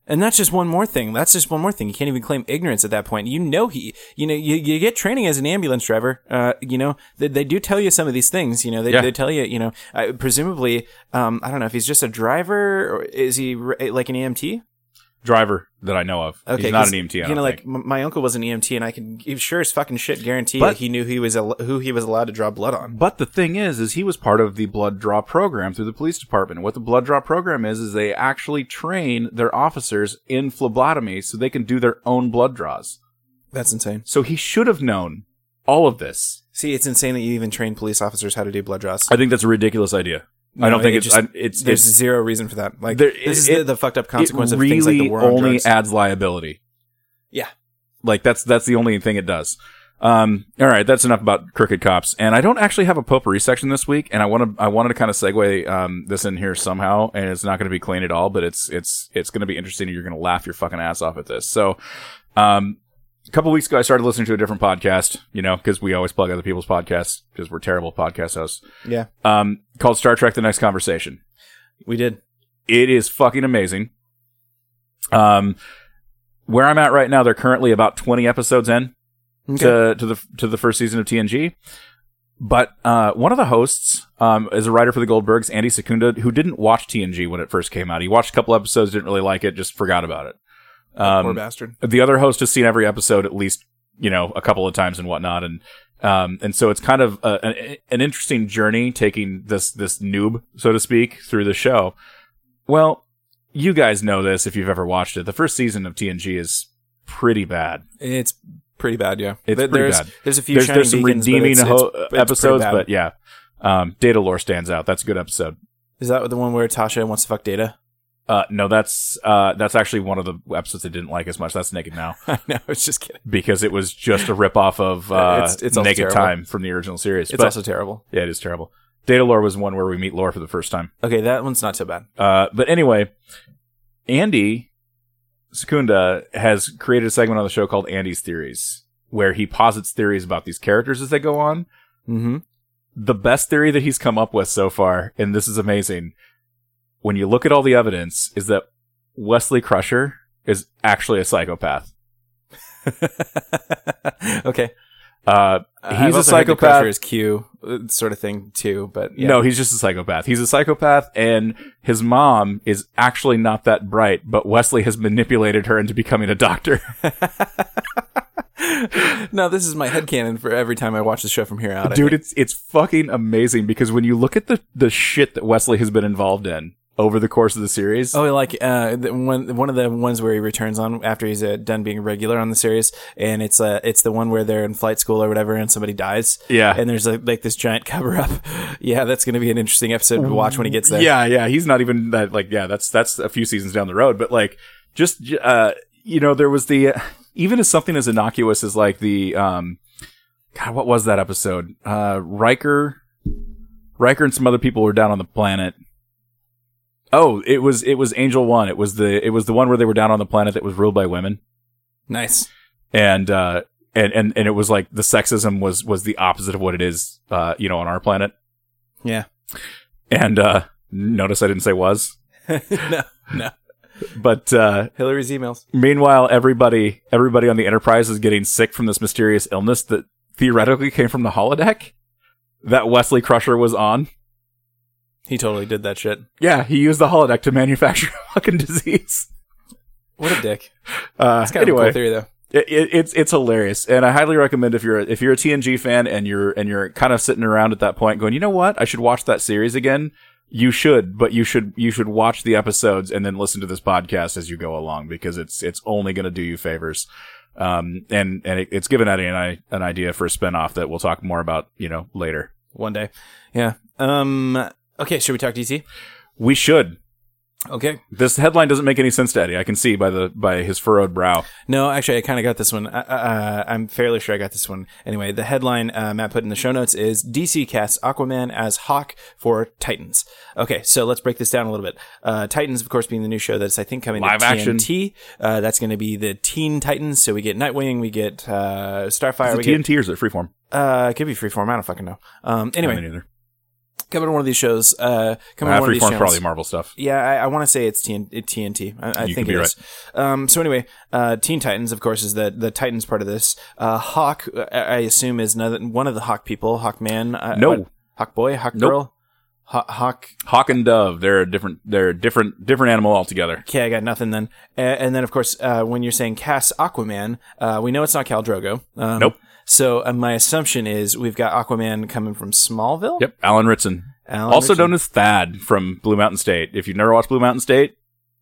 And that's just one more thing. That's just one more thing. You can't even claim ignorance at that point. You know he, you know, you, you get training as an ambulance driver. Uh, you know, they, they do tell you some of these things. You know, they, Yeah. they tell you, you know, uh, presumably, um, I don't know if he's just a driver or is he like an EMT? Driver that I know of. Okay, he's not an EMT. You know, like think. my uncle was an EMT, and I can sure as fucking shit guarantee But- that he knew he was al- who he was allowed to draw blood on. But the thing is, is he was part of the blood draw program through the police department. What the blood draw program is, is they actually train their officers in phlebotomy so they can do their own blood draws. That's insane. So he should have known all of this. See, it's insane that you even train police officers how to do blood draws. I think that's a ridiculous idea. I don't think it it's just- I, it's There's it's zero reason for that. Like There- this is it- the, the fucked up consequence of really things like the war on only drugs. adds liability. Yeah. Like that's that's the only thing it does. Um, all right, that's enough about crooked cops. And I don't actually have a potpourri section this week, and I want to I wanted to kind of segue um, this in here somehow, and it's not going to be clean at all, but it's it's it's going to be interesting. and You're going to laugh your fucking ass off at this. So, um, a couple weeks ago, I started listening to a different podcast, you know, because we always plug other people's podcasts because we're terrible podcast hosts. Yeah, Um, called Star Trek: The Next Conversation. we did. It is fucking amazing. Um, where I'm at right now, they're currently about 20 episodes in to to the to the first season of TNG. But uh, one of the hosts um, is a writer for the Goldbergs, Andy Secunda, who didn't watch TNG when it first came out. He watched a couple episodes, didn't really like it, just forgot about it. Poor Um, bastard. the other host has seen every episode at least you know a couple of times and whatnot and um and so it's kind of a, an, an interesting journey taking this this noob so to speak through the show well you guys know this if you've ever watched it the first season of tng is pretty bad It's pretty bad. Yeah, It's There- pretty there's, bad. There's a few there's, there's some beacons, redeeming it's- ho- it's- it's episodes but yeah um data lore stands out that's a good episode is that the one where Tasha wants to fuck Data? Uh no that's uh that's actually one of the episodes i didn't like as much that's naked now I know. It's just kidding. because it was just a ripoff of uh, It's- it's also Naked terrible. Time from the original series. It's but also terrible. yeah, it is terrible. Data Lore was one where we meet Lore for the first time. Okay, that one's not so bad. Uh, but anyway, Andy Secunda has created a segment on the show called Andy's Theories, where he posits theories about these characters as they go on. Mm-hmm. The best theory that he's come up with so far, and this is amazing, when you look at all the evidence, is that Wesley Crusher is actually a psychopath. okay. Uh, he's a also heard the psychopath. Crusher is Q uh, sort of thing too, but yeah. No, he's just a psychopath. He's a psychopath, and his mom is actually not that bright, but Wesley has manipulated her into becoming a doctor. no, this is my headcanon for every time I watch the show from here out. Dude, it's it's fucking amazing because when you look at the the shit that Wesley has been involved in over the course of the series, Oh, like uh, one one of the ones where he returns on after he's uh, done being regular on the series, and it's uh, it's the one where they're in flight school or whatever, and somebody dies. Yeah. and there's like, like this giant cover up. yeah, that's going to be an interesting episode to watch when he gets there. Yeah, yeah, he's not even that. Like, yeah, that's that's a few seasons down the road. But like, just uh, you know, there was the even as something as innocuous as like the um, God, what was that episode? Uh, Riker, Riker, and some other people were down on the planet. Oh, it was it was Angel One. It was the it was the one where they were down on the planet that was ruled by women, nice. and uh, and and and it was like the sexism was was the opposite of what it is, uh, you know, on our planet. Yeah. And uh, notice I didn't say was. no, no. But uh, Hillary's emails. meanwhile, everybody everybody on the Enterprise is getting sick from this mysterious illness that theoretically came from the holodeck that Wesley Crusher was on. He totally did that shit. Yeah, he used the holodeck to manufacture a fucking disease. What a dick. Uh, It's kind of a anyway, cool theory, though. it, it, it's it's hilarious, and I highly recommend if you're a, if you're a TNG fan and you're and you're kind of sitting around at that point going, you know what, I should watch that series again. You should, but you should you should watch the episodes and then listen to this podcast as you go along because it's it's only going to do you favors. Um, and and it, it's given Eddie and I an idea for a spinoff that we'll talk more about, you know, later. One day. Yeah. Um. Okay. Should we talk DC? We should. Okay. This headline doesn't make any sense to Eddie. I can see by the by his furrowed brow. No, actually, I kind of got this one. Uh, uh, I'm fairly sure I got this one. Anyway, the headline uh, Matt put in the show notes is DC casts Aquaman as Hawk for Titans. Okay, so let's break this down a little bit. Uh, Titans, of course, being the new show that's I think coming Live to action. TNT. Uh, that's going to be the Teen Titans. So we get Nightwing, we get uh, Starfire, Is we it get or is it Freeform? uh, it could be Freeform. I don't fucking know. Um, anyway. Coming to one of these shows. Uh, coming Uh, to one of these channels. probably Marvel stuff. Yeah, I, I want to say it's TN, TNT. I, I You think it is. Um, so anyway, uh, Teen Titans, of course, is the the Titans part of this. Uh, Hawk, uh, I assume, is another, one of the Hawk people. Hawkman. Uh, No. what? Hawk boy. Hawk Nope. girl. Hawk. Hawk and Dove, they're a different they're a different different animal altogether. Okay, I got nothing then. Uh, and then, of course, uh, when you're saying cast Aquaman, uh, we know it's not Khal Drogo. Um, Nope. So uh, my assumption is we've got Aquaman coming from Smallville. Yep, Alan Ritchson. Alan also Ritchie. known as Thad from Blue Mountain State. If you've never watched Blue Mountain State,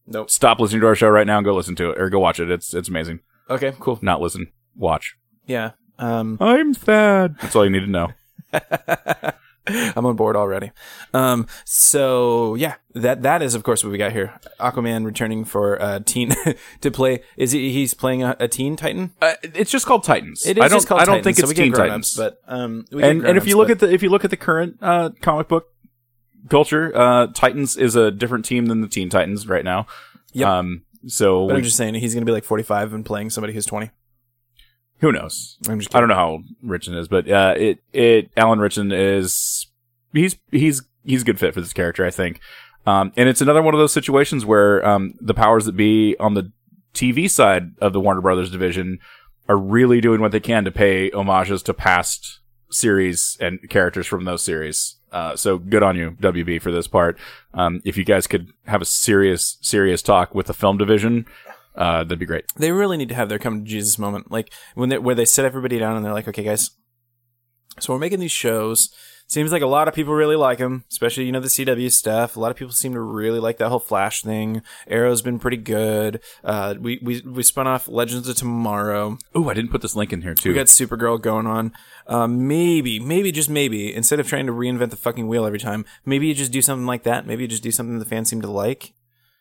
Nope. stop listening to our show right now and go listen to it or go watch it. It's it's amazing. Okay, cool. Not listen, watch. Yeah. Um, I'm Thad. That's all you need to know. I'm on board already. Um, so yeah, that that is of course what we got here. Aquaman returning for uh, teen to play. Is he? He's playing a, a teen Titan. Uh, it's just called Titans. It is I don't just called I don't Titans, think it's get Teen Titans. but um, we and and if you look but- at the if you look at the current uh, comic book culture, uh, Titans is a different team than the Teen Titans right now. Yep. Um, so we- I'm just saying he's going to be like 45 and playing somebody who's 20. Who knows? I'm just I don't know how old Richardson is, but uh, it it Alan Richardson is he's he's he's a good fit for this character, I think. Um, and it's another one of those situations where um, the powers that be on the TV side of the Warner Brothers division are really doing what they can to pay homages to past series and characters from those series. Uh, so good on you, WB, for this part. Um, if you guys could have a serious, serious talk with the film division, uh, that'd be great. They really need to have their come to Jesus moment, like when they, where they sit everybody down and they're like, "Okay, guys, so we're making these shows. Seems like a lot of people really like them, especially you know the CW stuff. A lot of people seem to really like that whole Flash thing. Arrow's been pretty good. Uh, we we we spun off Legends of Tomorrow. Oh, I didn't put this link in here too. We got Supergirl going on. Um, maybe, maybe just maybe instead of trying to reinvent the fucking wheel every time, maybe you just do something like that. Maybe you just do something the fans seem to like.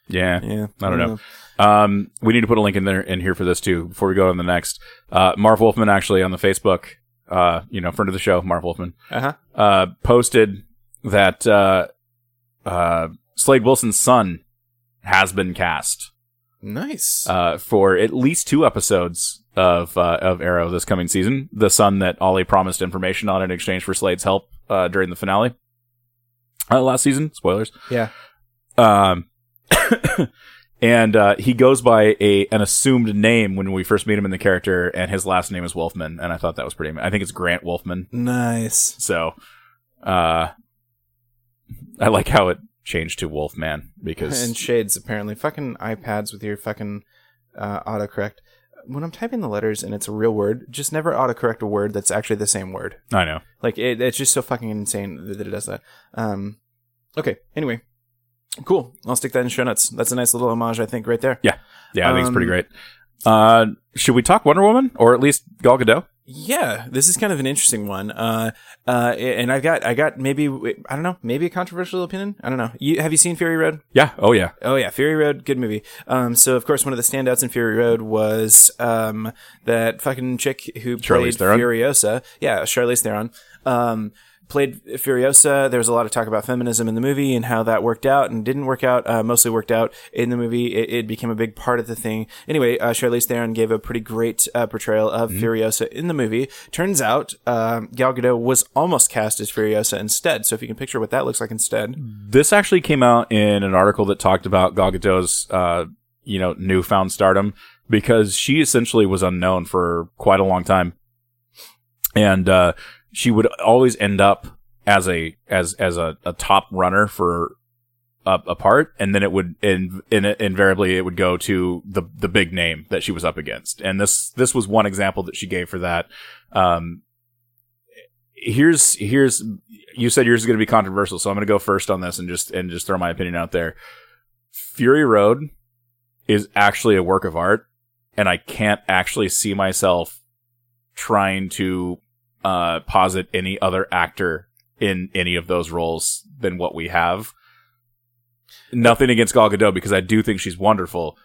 yeah. Yeah, I don't know. Um, we need to put a link in there in here for this too before we go on the next. Uh, Marv Wolfman actually on the Facebook, uh, you know, friend of the show, Marv Wolfman, Uh huh. uh, posted that uh, uh, Slade Wilson's son has been cast Nice. uh, for at least two episodes of uh, of Arrow this coming season. The son that Ollie promised information on in exchange for Slade's help uh, during the finale uh, last season. Spoilers. yeah. Um, and uh, he goes by a an assumed name when we first meet him in the character, and his last name is Wolfman, and I thought that was pretty. I think it's Grant Wolfman. Nice. So, uh, I like how it changed to Wolfman because And shades apparently. Fucking iPads with your fucking uh, autocorrect. When I'm typing the letters and it's a real word, just never autocorrect a word that's actually the same word. I know. Like it, it's just so fucking insane that it does that. Um, okay. Anyway, cool. I'll stick that in show notes. That's a nice little homage, I think, right there. Yeah, yeah, I think it's pretty Um, great. Uh, should we talk Wonder Woman or at least Gal Gadot? Yeah, this is kind of an interesting one. Uh, uh, and I got, I got maybe, I don't know, maybe a controversial opinion. I don't know. You have you seen Fury Road? Yeah. Oh yeah. Oh yeah, Fury Road, good movie. Um, so of course one of the standouts in Fury Road was um that fucking chick who Charlize played Theron? Furiosa. Yeah, Charlize Theron. Um, played Furiosa. There was a lot of talk about feminism in the movie and how that worked out and didn't work out. Uh, mostly worked out in the movie. It, it became a big part of the thing. Anyway, uh, Charlize Theron gave a pretty great uh, portrayal of Mm-hmm. Furiosa in the movie. Turns out um, Gal Gadot was almost cast as Furiosa instead. So if you can picture what that looks like instead. This actually came out in an article that talked about Gal Gadot's, uh, you know, newfound stardom because she essentially was unknown for quite a long time, and uh, she would always end up as a as as a, a top runner for a, part, and then it would in, in invariably it would go to the the big name that she was up against, and this this was one example that she gave for that. Um, here's here's you said yours is going to be controversial, so I'm going to go first on this and just and just throw my opinion out there. Fury Road is actually a work of art, and I can't actually see myself trying to uh, posit any other actor in any of those roles than what we have. Nothing against Gal Gadot because I do think she's wonderful.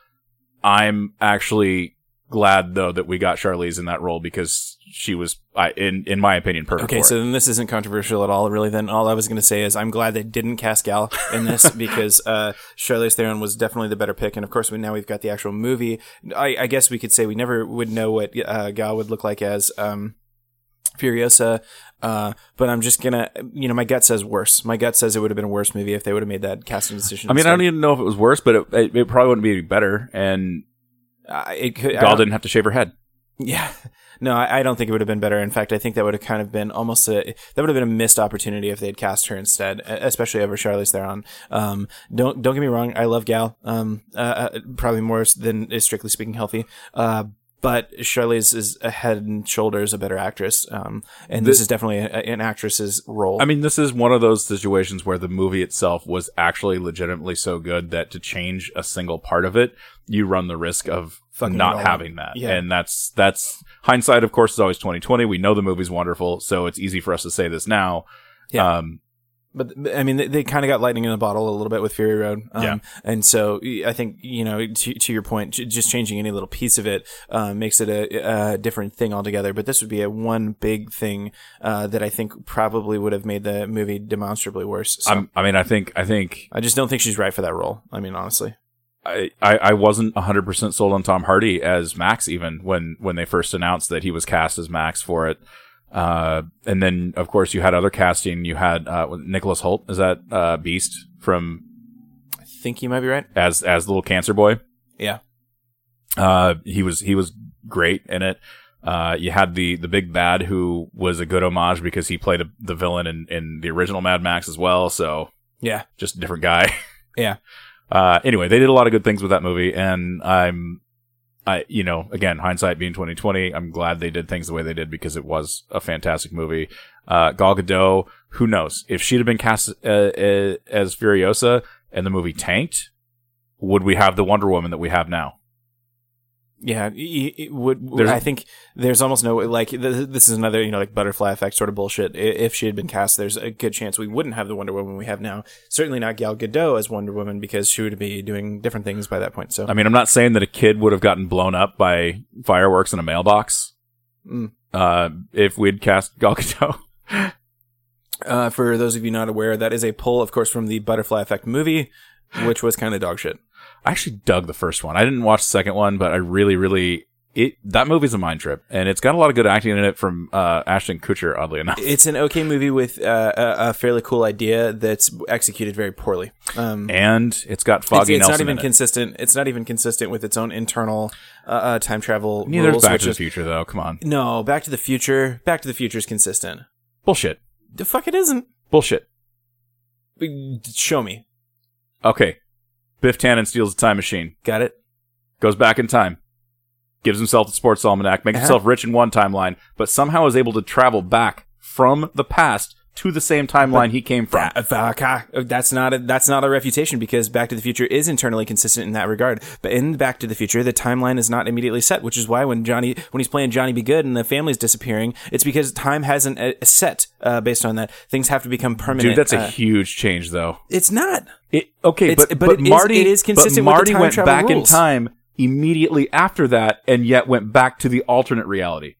I'm actually glad though that we got Charlize in that role because she was, I, in in my opinion, perfect. Okay, so it. then this isn't controversial at all, really. Then all I was going to say is I'm glad they didn't cast Gal in this because uh, Charlize Theron was definitely the better pick, and of course we now we've got the actual movie. I, I guess we could say we never would know what uh, Gal would look like as um, Furiosa, uh, but I'm just gonna, you know, my gut says worse. My gut says it would have been a worse movie if they would have made that casting decision. I mean, I don't even know if it was worse, but it, it, it probably wouldn't be better. And Uh, it could, I Gal don't- didn't have to shave her head. Yeah. No, I, I don't think it would have been better. In fact, I think that would have kind of been almost a that would have been a missed opportunity if they had cast her instead, especially over Charlize Theron. Um, don't don't get me wrong, I love Gal. Um, uh, uh, probably more than is strictly speaking healthy. Uh, but Charlize is a head and shoulders a better actress. Um, and this The- is definitely a, an actress's role. I mean, this is one of those situations where the movie itself was actually legitimately so good that to change a single part of it, you run the risk of Fucking not having that. Yeah. And that's that's hindsight. Of course, is always twenty twenty. We know the movie's wonderful, so it's easy for us to say this now. Yeah. Um, But I mean, they, they kind of got lightning in a bottle a little bit with Fury Road. Um, Yeah. And so I think you know, to, to your point, just changing any little piece of it uh, makes it a, a different thing altogether. But this would be a one big thing uh, that I think probably would have made the movie demonstrably worse. So I'm, I mean, I think I think I just don't think she's right for that role. I mean, honestly. I, I, I wasn't 100% sold on Tom Hardy as Max even when, when they first announced that he was cast as Max for it. Uh, and then of course you had other casting. You had, uh, Nicholas Hoult. Is that, uh, Beast from, I think you might be right. as, as little cancer boy? Yeah. Uh, he was, he was great in it. Uh, you had the, the big bad who was a good homage because he played a, the villain in, in the original Mad Max as well. So Yeah. just a different guy. Yeah. Uh, anyway, they did a lot of good things with that movie, and I'm, I, you know, again, hindsight being 2020, I'm glad they did things the way they did because it was a fantastic movie. Uh, Gal Gadot, who knows if she'd have been cast uh, uh, as Furiosa and the movie tanked, would we have the Wonder Woman that we have now? Yeah, it, would. There's- I think there's almost no like th- this is another you know like butterfly effect sort of bullshit. If she had been cast, there's a good chance we wouldn't have the Wonder Woman we have now. Certainly not Gal Gadot as Wonder Woman because she would be doing different things by that point. So I mean, I'm not saying that a kid would have gotten blown up by fireworks in a mailbox. Mm. Uh, if we'd cast Gal Gadot. uh, for those of you not aware, that is a pull, of course, from the Butterfly Effect movie, which was kind of dog shit. I actually dug the first one. I didn't watch the second one, but I really, really it that movie's a mind trip, and it's got a lot of good acting in it from uh, Ashton Kutcher. Oddly enough, It's an okay movie with uh, a, a fairly cool idea that's executed very poorly. Um, and it's got Foggy it's Nelson not even in it. consistent. It's not even consistent with its own internal uh, uh, time travel Neither is rules. Back to the is- Future, though. Come on, No, Back to the Future. Back to the Future is consistent. bullshit, The fuck it isn't. bullshit. Show me. Okay, Biff Tannen steals a time machine, Got it. goes back in time, gives himself the sports almanac, makes Uh-huh. himself rich in one timeline, but somehow is able to travel back from the past to the same timeline he came from. That- fuck, ah, that's not a, that's not a refutation because Back to the Future is internally consistent in that regard. But in Back to the Future, the timeline is not immediately set, which is why when Johnny when he's playing Johnny B. Goode and the family's disappearing, it's because time hasn't uh, set uh, based on that. Things have to become permanent. Dude, that's a Uh, huge change, though. it's not. It, okay, It's- but, but but, it is- Marty it is consistent but with Marty the time went back rules. in time immediately after that, and yet went back to the alternate reality.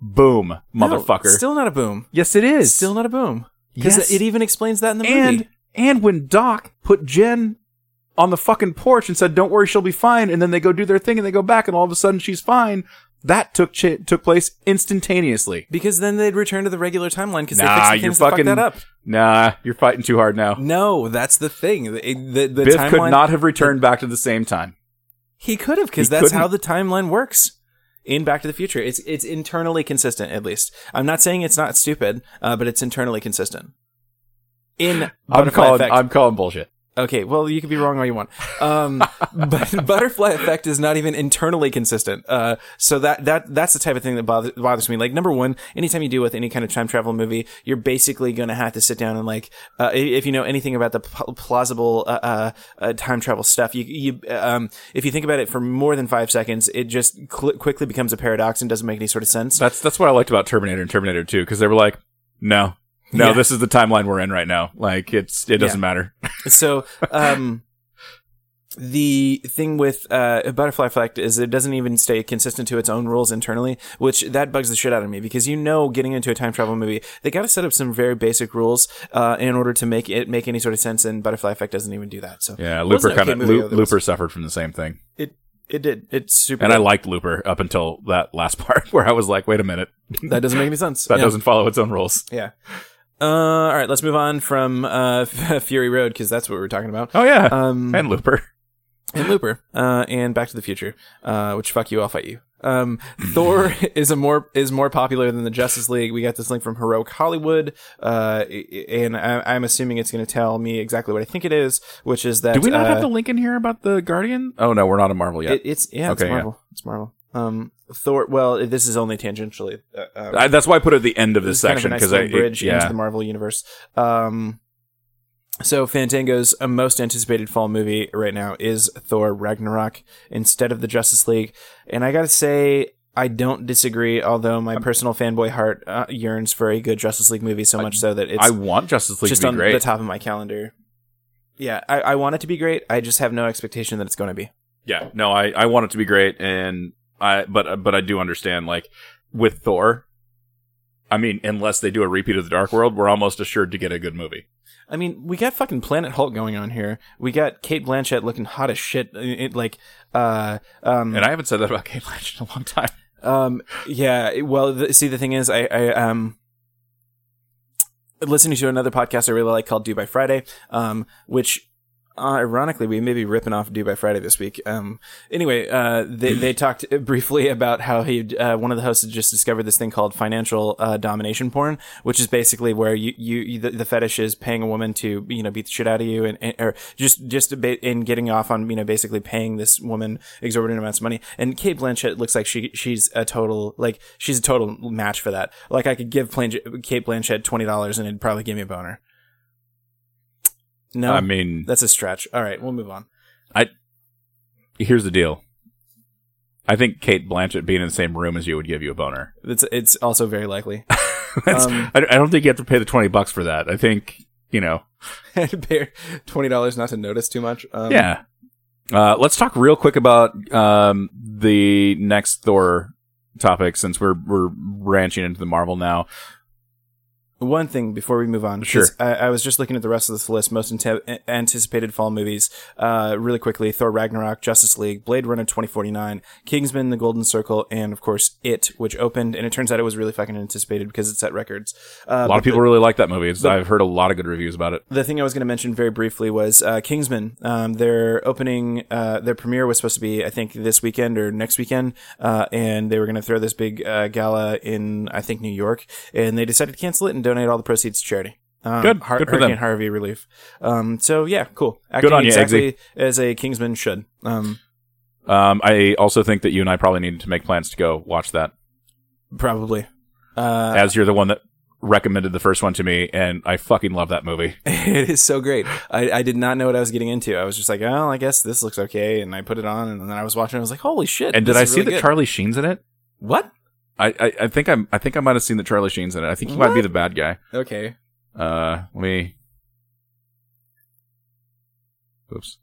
Boom, No, motherfucker! still not a boom. yes, it is. Still not a boom. Because Yes. it even explains that in the movie. and and when Doc put Jen on the fucking porch and said, "Don't worry, she'll be fine," and then they go do their thing and they go back, and all of a sudden she's fine. That took ch- took place instantaneously. because then they'd return to the regular timeline because they Nah, fixed the you're things that fucking that up. Nah, you're fighting too hard now. No, that's the thing. The, the, the Biff timeline, could not have returned back to the same time. He could have because that's couldn't. how the timeline works in Back to the Future. It's it's internally consistent. At least I'm not saying it's not stupid, uh, but it's internally consistent. In I'm calling. Effect, I'm calling bullshit. Okay. Well, you could be wrong all you want. Um, but Butterfly Effect is not even internally consistent. Uh, so that that that's the type of thing that bothers, bothers me. Like number one, anytime you deal with any kind of time travel movie, you're basically going to have to sit down and like, uh, if you know anything about the pl- plausible uh, uh, uh, time travel stuff, you you um, if you think about it for more than five seconds, it just cl- quickly becomes a paradox and doesn't make any sort of sense. That's that's what I liked about Terminator and Terminator 2 because they were like, no, no, Yeah. this is the timeline we're in right now. Like it's it doesn't matter. so um the thing with uh butterfly effect is it doesn't even stay consistent to its own rules internally which that bugs the shit out of me because you know getting into a time travel movie they got to set up some very basic rules uh in order to make it make any sort of sense and butterfly effect doesn't even do that so Yeah, Looper kind of though. Looper suffered from the same thing, it it did it's super and I liked Looper up until that last part where I was like, wait a minute, that doesn't make any sense that Yeah. doesn't follow its own rules. yeah uh all right let's move on from uh fury road because that's what we we're talking about Oh yeah, um and Looper. and Looper, uh, and Back to the Future, uh, which fuck you, I'll fight you. Um, Thor is a more is more popular than the Justice League. We got this link from Heroic Hollywood, uh, and I, I'm assuming it's going to tell me exactly what I think it is, which is that Do we not uh, have the link in here about the Guardian? Oh no, we're not a Marvel yet. It, it's yeah, it's Okay, yeah. Marvel. It's Marvel. Um, Thor. Well, this is only tangentially. Uh, um, I, that's why I put it at the end of this it's kind of section nice because I bridge it, yeah. into the Marvel universe. Um, so Fandango's uh, most anticipated fall movie right now is Thor Ragnarok instead of the Justice League, and I gotta say. I don't disagree, although my personal fanboy heart uh, yearns for a good Justice League movie so much so that it's I want Justice League just to be on great. the top of my calendar. Yeah, I, I want it to be great. I just have no expectation that it's going to be. Yeah, no, I, I want it to be great, and I but but I do understand like with Thor. I mean, unless they do a repeat of the Dark World, we're almost assured to get a good movie. I mean, we got fucking Planet Hulk going on here. We got Cate Blanchett looking hot as shit. It, like, uh, um, And I haven't said that about Cate Blanchett in a long time. um, yeah. Well, the, see, the thing is, I, I, um, listening to another podcast I really like called Do by Friday, um, which. Uh, ironically, we may be ripping off Do by Friday this week. Um, anyway, uh, they, they talked briefly about how he, uh, one of the hosts had just discovered this thing called financial uh, domination porn, which is basically where you, you, you the, the fetish is paying a woman to, you know, beat the shit out of you and, and or just, just in getting off on, you know, basically paying this woman exorbitant amounts of money. And Cate Blanchett looks like she, she's a total, like, she's a total match for that. Like, I could give Cate Blanchett $20 and it'd probably give me a boner. No, I mean, that's a stretch. All right, we'll move on. I here's the deal. I think Cate Blanchett being in the same room as you would give you a boner. It's it's also very likely. Um, I, I don't think you have to pay the twenty bucks for that. I think you know. Pay twenty dollars not to notice too much. Um, Yeah. Uh, let's talk real quick about um, the next Thor topic since we're we're branching into the Marvel now. One thing before we move on, Sure. I, I was just looking at the rest of this list. Most ante- anticipated fall movies, uh, really quickly: Thor: Ragnarok, Justice League, Blade Runner 2049, Kingsman: The Golden Circle, and of course It, which opened. And it turns out it was really fucking anticipated because it set records. Uh, A lot of people really like that movie. It's, I've heard a lot of good reviews about it. the thing I was going to mention very briefly was uh, Kingsman. Um, their opening, uh, their premiere was supposed to be, I think, this weekend or next weekend, uh, and they were going to throw this big uh, gala in, I think, New York, and they decided to cancel it and donate all the proceeds to charity. Um, Good. Har- Good for them. Hurricane Harvey relief. Um, so yeah, cool. Acting on you, exactly as a Kingsman should. Um, Um, I also think that you and I probably need to make plans to go watch that, probably. Uh, as you're the one that recommended the first one to me, and I fucking love that movie. it is so great. I, I did not know what I was getting into. I was just like, oh, I guess this looks okay, and I put it on, and then I was watching. I was like, holy shit! And did I see really that good. Charlie Sheen's in it? What? I, I, I think I'm I think I might have seen that Charlie Sheen's in it. I think he might be the bad guy. Okay. Uh, let me. Oops.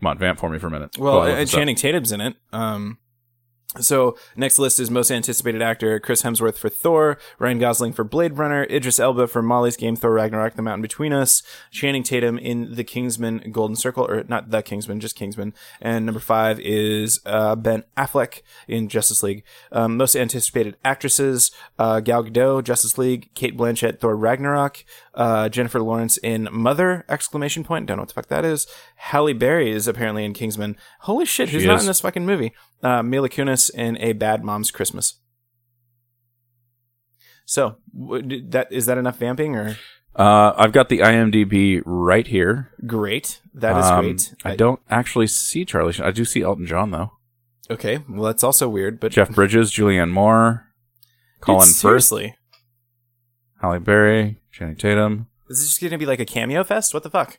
Come on, vamp for me for a minute. Well, While I and. Channing Tatum's in it. Um, so next list is most anticipated actor: Chris Hemsworth for Thor, Ryan Gosling for Blade Runner, Idris Elba for Molly's Game, Thor: Ragnarok, The Mountain Between Us, Channing Tatum in The Kingsman: Golden Circle, or not The Kingsman, just Kingsman. And number five is uh, Ben Affleck in Justice League. Um, most anticipated actresses: uh, Gal Gadot, Justice League, Cate Blanchett, Thor: Ragnarok, uh, Jennifer Lawrence in Mother! Exclamation point. Don't know what the fuck that is. Halle Berry is apparently in Kingsman. Holy shit, who's She not is. in this fucking movie? Uh, Mila Kunis in A Bad Mom's Christmas. So, w- that is that enough vamping or Uh, I've got the IMDb right here. great? That is Um, great. I don't actually see Charlie Sheen. I do see Elton John though. Okay, well that's also weird, but Jeff Bridges, Julianne Moore, Dude, Colin Firth, seriously, Halle Berry, Channing Tatum. is this just gonna be like a cameo fest? What the fuck?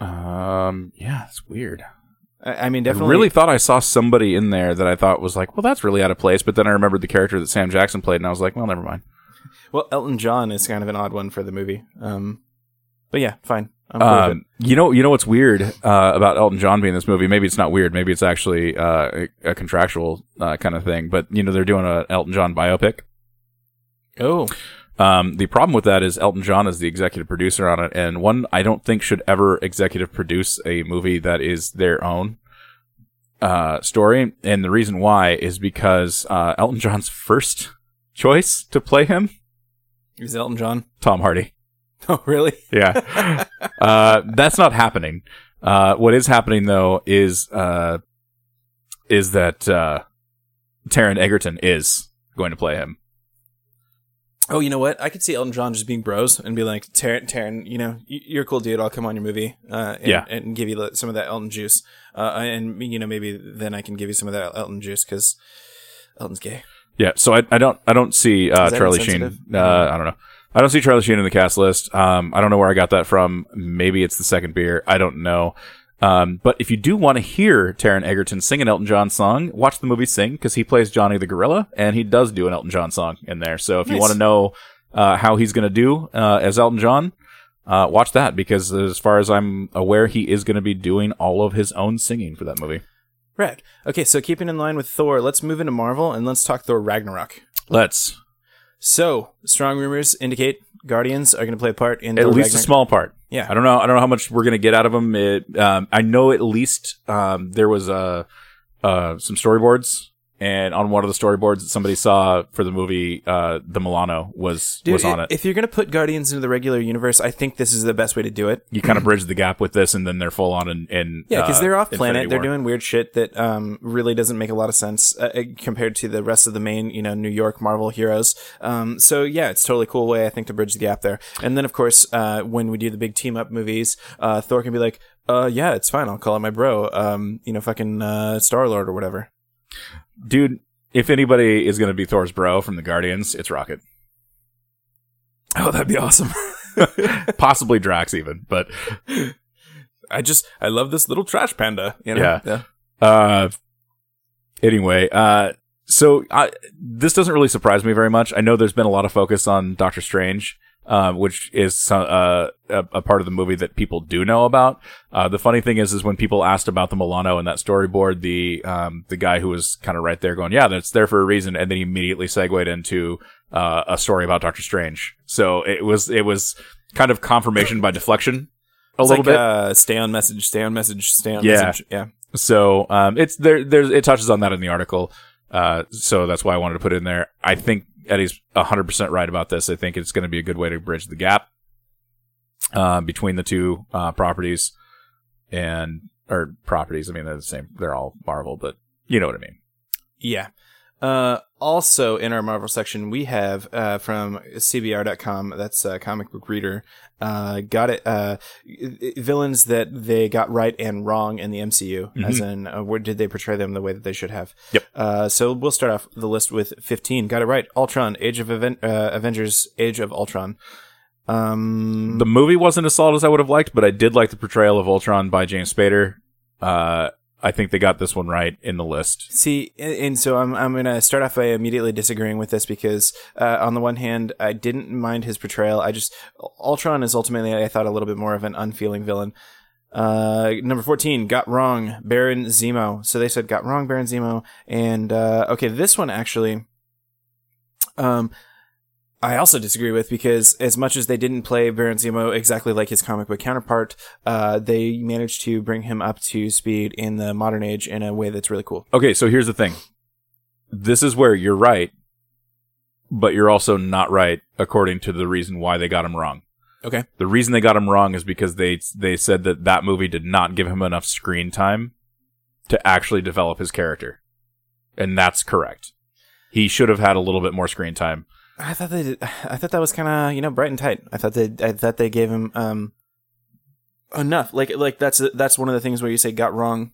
Um, yeah, it's weird. I, I mean, I definitely. really thought I saw somebody in there that I thought was like, well, that's really out of place. But then I remembered the character that Sam Jackson played, and I was like, well, never mind. Well, Elton John is kind of an odd one for the movie. Um, but yeah, fine. Um, you know, you know what's weird uh, about Elton John being in this movie? Maybe it's not weird. Maybe it's actually uh, a, a contractual uh, kind of thing. But you know, they're doing an Elton John biopic. Oh, Um, the problem with that is Elton John is the executive producer on it, and one I don't think should ever executive produce a movie that is their own uh, story. And the reason why is because uh, Elton John's first choice to play him, is Elton John? Tom Hardy. Oh, really? Yeah, uh, that's not happening. Uh, what is happening though is uh, is that uh, Taron Egerton is going to play him. Oh, you know what? I could see Elton John just being bros and be like, Taron, Taron you know, you're a cool dude. I'll come on your movie, uh, and, Yeah. and give you some of that Elton juice, uh, and you know, maybe then I can give you some of that Elton juice because Elton's gay. Yeah, so I, I don't I don't see uh, Charlie Sheen. Uh, I don't know. I don't see Charlie Sheen in the cast list. Um, I don't know where I got that from. Maybe it's the second beer. I don't know. Um, but if you do want to hear Taron Egerton sing an Elton John song, watch the movie Sing because he plays Johnny the Gorilla and he does do an Elton John song in there. So if you want to know uh, how he's going to do uh, as Elton John, uh, watch that because as far as I'm aware, he is going to be doing all of his own singing for that movie. Right. Okay, so keeping in line with Thor, let's move into Marvel and let's talk Thor Ragnarok. Let's So, strong rumors indicate Guardians are going to play a part in at least a small part. Yeah. I don't know. I don't know how much we're gonna get out of them. It, um, I know at least um, there was uh, uh, some storyboards, and on one of the storyboards that somebody saw for the movie, uh, the Milano was Dude, was on it. If you're going to put Guardians into the regular universe, I think this is the best way to do it. you kind of bridge the gap with this, and then they're full on and, in Yeah, because uh, they're off Infinity planet. They're War. doing weird shit that um, really doesn't make a lot of sense uh, uh, compared to the rest of the main, you know, New York Marvel heroes. Um, so yeah, it's a totally cool way I think to bridge the gap there. And then of course, uh, when we do the big team up movies, uh, Thor can be like, "Uh, yeah, it's fine. I'll call it my bro. Um, you know, fucking uh, Star Lord or whatever." Dude. If anybody is gonna be Thor's bro from the Guardians, it's Rocket, Oh, that'd be awesome. possibly Drax even, but I just I love this little trash panda. You know? Yeah. yeah. Uh, anyway, uh, so I, this doesn't really surprise me very much. I know there's been a lot of focus on Doctor Strange uh, which is uh, a, a part of the movie that people do know about. Uh, the funny thing is, is when people asked about the Milano and that storyboard, the um, the guy who was kind of right there going, "Yeah, that's there for a reason," and then he immediately segued into uh, a story about Doctor Strange. So it was it was kind of confirmation by deflection a It's little like, bit. Uh, stay on message. Stay on message. Stay on Yeah. message. Yeah. So um, it's there. There's it touches on that in the article. Uh, so that's why I wanted to put it in there. I think Eddie's hundred percent right about this. I think it's going to be a good way to bridge the gap uh, between the two uh, properties and or properties. I mean, they're the same. They're all Marvel, but you know what I mean. Yeah. Uh, also in our Marvel section, we have uh, from CBR.com, that's uh, comic book reader, uh, got it. Uh, villains that they got right and wrong in the MCU, as in uh, where did they portray them the way that they should have? Yep. Uh, so we'll start off the list with 15. Got it right. Ultron, Age of Aven- uh, Avengers, Age of Ultron. Um, The movie wasn't as solid as I would have liked, but I did like the portrayal of Ultron by James Spader. I think they got this one right in the list. See, and so I'm I'm gonna start off by immediately disagreeing with this because uh, on the one hand, I didn't mind his portrayal. I just Ultron is ultimately I thought a little bit more of an unfeeling villain. Uh, number fourteen got wrong Baron Zemo. So they said got wrong Baron Zemo, and uh, okay, this one actually, um. I also disagree with because as much as they didn't play Baron Zemo exactly like his comic book counterpart, uh, they managed to bring him up to speed in the modern age in a way that's really cool. Okay, so here's the thing. This is where you're right, but you're also not right according to the reason why they got him wrong. Okay. The reason they got him wrong is because they they said that that movie did not give him enough screen time to actually develop his character. And that's correct. He should have had a little bit more screen time. I thought they did, I thought that was kind of you know bright and tight. I thought they I thought they gave him um enough. Like like that's that's one of the things where you say got wrong.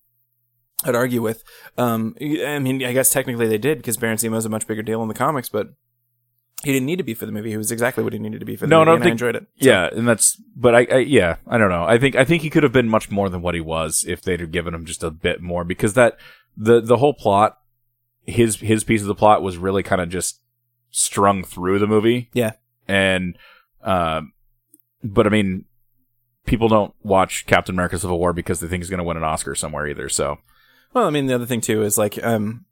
I'd argue with. Um, I mean, I guess technically they did because Baron Zemo is a much bigger deal in the comics, but he didn't need to be for the movie. He was exactly what he needed to be for the No, movie, no, I and I think- enjoyed it. Yeah, and that's but I, I yeah, I don't know. I think I think he could have been much more than what he was if they'd have given him just a bit more because that the the whole plot his his piece of the plot was really kind of just strung through the movie. Yeah. And um but I mean people don't watch Captain America Civil War because they think he's going to win an Oscar somewhere either. So Well, I mean, the other thing too is like um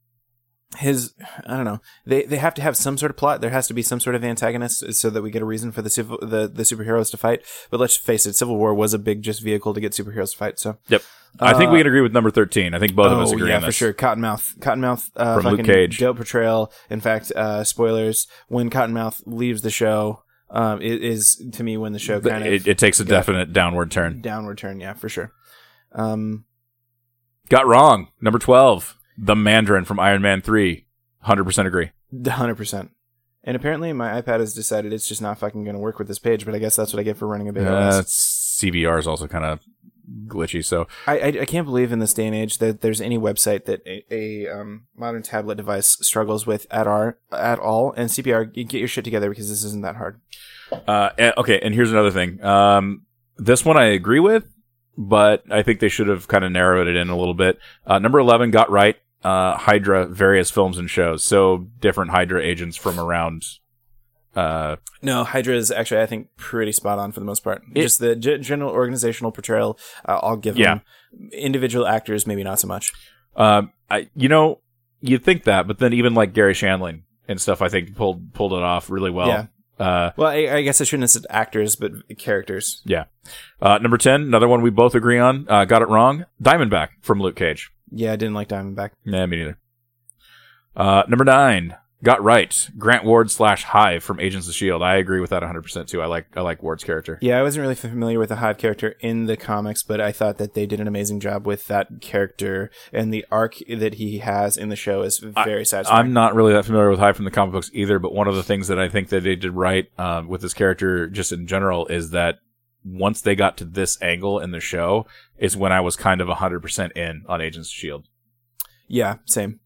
his I don't know. They they have to have some sort of plot. There has to be some sort of antagonist so that we get a reason for the civil, the the superheroes to fight. But let's face it, Civil War was a big just vehicle to get superheroes to fight. So Yep. I think we Uh, can agree with number 13. I think both of us oh, agree yeah, on this. for sure. Cottonmouth, Cottonmouth, uh, From Luke fucking Cage. dope portrayal. In fact, uh, spoilers: when Cottonmouth leaves the show, um, it is to me when the show kind of it, it takes a definite downward turn. downward turn. Yeah, for sure. Um, Got wrong. Number 12. The Mandarin from Iron Man 3. 100% agree. hundred percent. And apparently, my iPad has decided it's just not fucking going to work with this page. But I guess that's what I get for running a big Uh. CBR is also kind of glitchy. So I, I I can't believe in this day and age that there's any website that a, a um, modern tablet device struggles with at our at all. And CBR, you get your shit together because this isn't that hard. Uh, okay, and here's another thing. Um, this one I agree with, but I think they should have kind of narrowed it in a little bit. Uh, number 11 got right. Uh, Hydra, various films and shows. So different Hydra agents from around. Uh, No, Hydra is actually, I think, pretty spot on for the most part. It- Just the g- general organizational portrayal, uh, I'll give Yeah. them. Individual actors, maybe not so much. um, I, you know, you'd think that, but then even like Garry Shandling and stuff, I think pulled pulled it off really well. Yeah. Uh, Well, I, I guess I shouldn't have said actors, but characters. yeah. Uh, number 10, another one we both agree on. Uh, got it wrong. Diamondback from Luke Cage. Yeah, I didn't like Diamondback. Nah, me neither. Uh, number nine, got right. Grant Ward slash Hive from Agents of Shield. I agree with that 100 percent too. I like I like Ward's character. Yeah, I wasn't really familiar with the Hive character in the comics, but I thought that they did an amazing job with that character, and the arc that he has in the show is very satisfying. I'm not really that familiar with Hive from the comic books either, but one of the things that I think that they did right um, with this character, just in general, is that once they got to this angle in the show, is when I was kind of 100 percent in on Agents of Shield. yeah, same.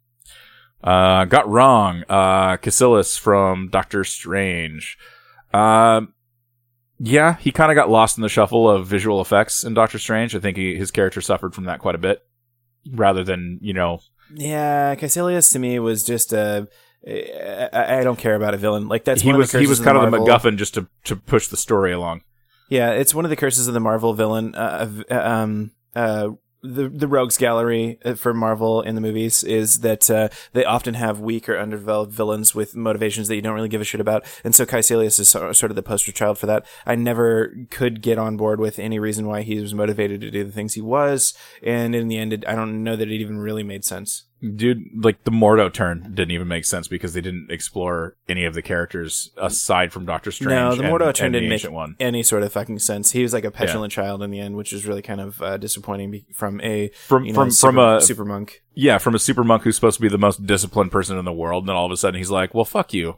Uh, got wrong. Uh, Kaecilius from Doctor Strange. Um, yeah, he kind of got lost in the shuffle of visual effects in Doctor Strange. I think he, his character suffered from that quite a bit, rather than you know. Yeah, Kaecilius to me was just a I, I don't care about a villain. Like that's he was he was kind of the MacGuffin just to to push the story along. Yeah, it's one of the curses of the Marvel villain. Uh, uh, um, uh, the the rogues gallery uh, for Marvel in the movies is that uh, they often have weak or underdeveloped villains with motivations that you don't really give a shit about, and so Kaecilius is so, sort of the poster child for that. I never could get on board with any reason why he was motivated to do the things he was, and in the end, it, I don't know that it even really made sense. Dude, like the Mordo turn didn't even make sense because they didn't explore any of the characters aside from Doctor Strange. no, the and- Mordo and turn the didn't make one. any sort of fucking sense. He was like a petulant child in the end, which is really kind of uh, disappointing from a From you know, from super, from a super monk. yeah from a super monk who's supposed to be the most disciplined person in the world, and then all of a sudden he's like, "Well, fuck you."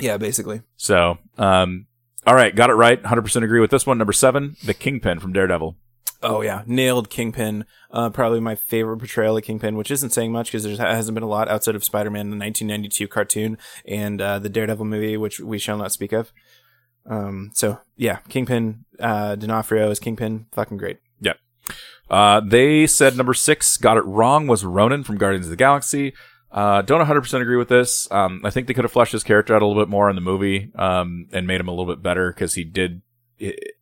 Yeah, basically. So, um, all right, got it right. 100% agree with this one. Number seven, the Kingpin from Daredevil. Oh yeah, nailed Kingpin. Uh, probably my favorite portrayal of Kingpin, which isn't saying much because there hasn't been a lot outside of Spider-Man, the 1992 cartoon, and uh, the Daredevil movie, which we shall not speak of. Um, so yeah, Kingpin, uh, D'Onofrio is Kingpin, fucking great. Yep. Uh, they said number six got it wrong was Ronan from Guardians of the Galaxy. Uh, don't 100% agree with this. Um, I think they could have fleshed his character out a little bit more in the movie, um, and made him a little bit better because he did, it,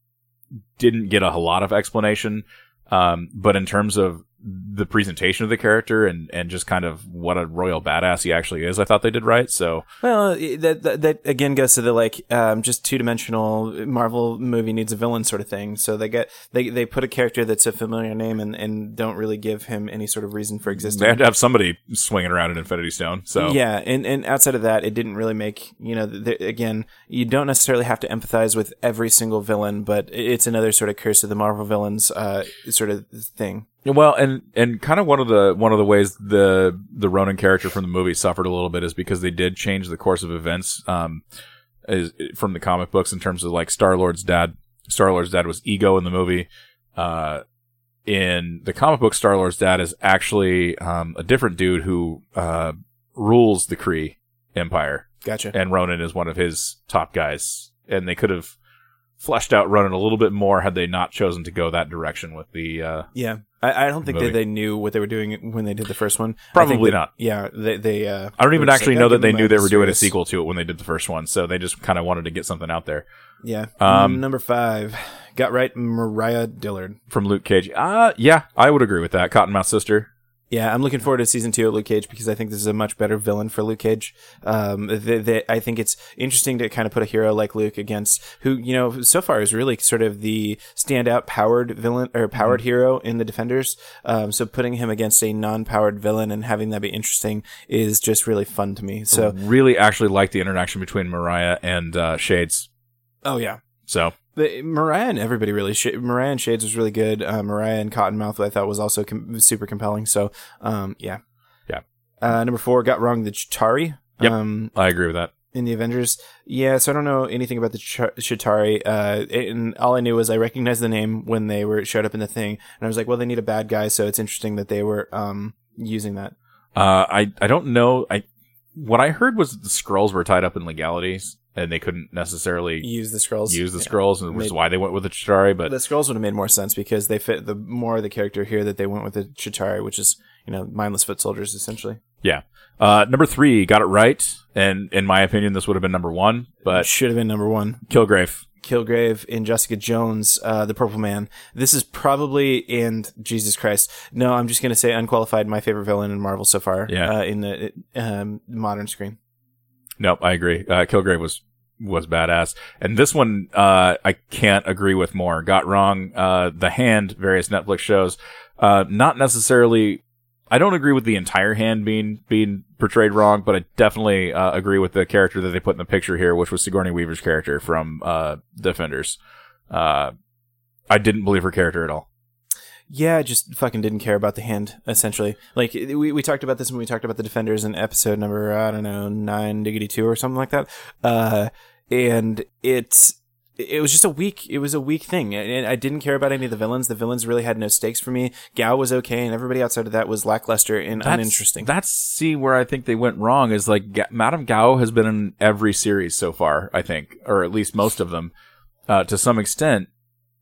didn't get a lot of explanation. Um, but in terms of the presentation of the character and, and just kind of what a royal badass he actually is, I thought they did right. So, Well, that, that that again goes to the like um, just two dimensional Marvel movie needs a villain sort of thing. So they get they they put a character that's a familiar name and, and don't really give him any sort of reason for existing. they had to have somebody swinging around an Infinity Stone. So, Yeah, and, and outside of that, it didn't really make you know. th again, you don't necessarily have to empathize with every single villain, but it's another sort of curse of the Marvel villains, uh, sort of thing. Well, and and kind of one of the one of the ways the the Ronan character from the movie suffered a little bit is because they did change the course of events um is from the comic books in terms of like Star Lord's dad. Star Lord's dad was Ego in the movie. Uh, in the comic book, Star Lord's dad is actually um, a different dude who uh, rules the Kree Empire, Gotcha. and Ronan is one of his top guys. And they could have fleshed out Ronan a little bit more had they not chosen to go that direction with the uh, Yeah, I, I don't think Movie. that they knew what they were doing when they did the first one. Probably that- not. Yeah, they they. Uh, I don't even actually like, know "Oh, that they knew they were doing a sequel to it when they did the first one, so they just kind of wanted to get something out there. Yeah. Um, Number five, got right, Mariah Dillard. From Luke Cage, uh yeah, I would agree with that. Cottonmouth Sister, Yeah, I'm looking forward to season two of Luke Cage because I think this is a much better villain for Luke Cage. Um, they, they, I think it's interesting to kind of put a hero like Luke against who, you know, so far is really sort of the standout powered villain or powered hero in the Defenders. Um, so putting him against a non-powered villain and having that be interesting is just really fun to me. So, really actually like the interaction between Mariah and uh, Shades. oh yeah, So The, Mariah and everybody really. Sh- Mariah and Shades was really good. Uh, Mariah and Cottonmouth I thought was also com- super compelling. So, um, yeah, Yeah. Uh, number four got wrong the Chitauri. Yep. Um, I agree with that. in the Avengers. Yeah, so I don't know anything about the Ch- Chitauri. Uh, and all I knew was I recognized the name when they were showed up in the thing, and I was like, well, they need a bad guy, so it's interesting that they were um using that. Uh, I I don't know. I what I heard was that the Skrulls were tied up in legalities and they couldn't necessarily Use the Skrulls. use the Yeah. Skrulls, and which is why they went with the Chitauri. But The Skrulls would have made more sense because they fit the more of the character here that they went with the Chitauri, which is you know mindless foot soldiers essentially. yeah, uh, number three got it right, and in my opinion, this would have been number one. But should have been number one. Kilgrave, Kilgrave in Jessica Jones, uh, the Purple Man. This is probably in Jesus Christ. No, I'm just gonna say unqualified. My favorite villain in Marvel so far. Yeah. Uh, in the um, modern screen. Nope, I agree. Uh, Kilgrave was was badass, and this one uh, I can't agree with more. Got wrong. Uh, the Hand, various Netflix shows, uh, not necessarily. I don't agree with the entire hand being being portrayed wrong, but I definitely uh, agree with the character that they put in the picture here, which was Sigourney Weaver's character from uh, Defenders. Uh, I didn't believe her character at all. Yeah, just fucking didn't care about the hand. Essentially, like we we talked about this when we talked about the Defenders in episode number I don't know nine diggity two or something like that. Uh, and it's it was just a weak it was a weak thing and i didn't care about any of the villains the villains really had no stakes for me gao was okay and everybody outside of that was lackluster and That's- uninteresting That's see where I think they went wrong is like Ga- Madame Gao has been in every series so far, I think, or at least most of them, uh, to some extent.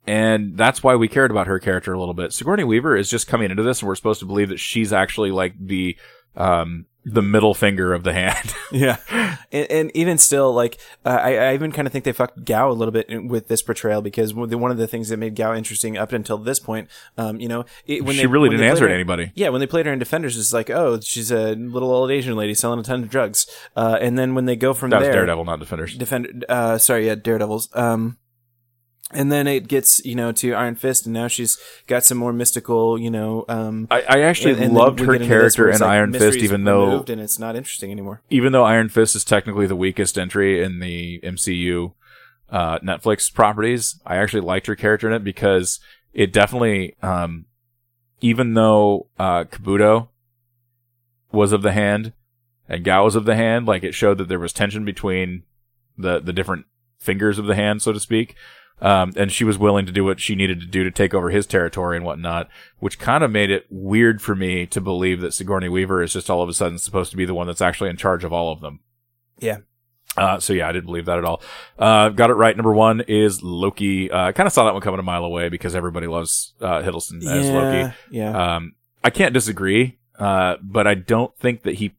And that's why we cared about her character a little bit. Sigourney Weaver is just coming into this and we're supposed to believe that she's actually like the, um, the middle finger of the hand. Yeah, and, and even still, like uh, I, I even kind of think they fucked Gao a little bit with this portrayal because one of the- one of the things that made Gao interesting up until this point, um, you know, it, when she they, really when didn't answer to anybody. Yeah, when they played her in Defenders, it's like, oh, she's a little old Asian lady selling a ton of drugs. Uh, and then when they go from That was there, Daredevil, not Defenders. Defender. Uh, sorry, yeah, Daredevils. Um, and then it gets you know to Iron Fist, and now she's got some more mystical, you know. Um, I, I actually and- and loved her get into this character in like Iron Fist, even though and it's not interesting anymore. even though Iron Fist is technically the weakest entry in the MCU uh, Netflix properties, I actually liked her character in it because it definitely, um, even though uh, Kabuto was of the hand and Gao was of the hand, like it showed that there was tension between the the different fingers of the hand, so to speak. Um, and she was willing to do what she needed to do to take over his territory and whatnot, which kind of made it weird for me to believe that Sigourney Weaver is just all of a sudden supposed to be the one that's actually in charge of all of them. Yeah. Uh, so yeah, I didn't believe that at all. Uh, got it right. Number one is Loki. Uh, I kind of saw that one coming a mile away because everybody loves, uh, Hiddleston as yeah, Loki. yeah. Um, I can't disagree, uh, but I don't think that he.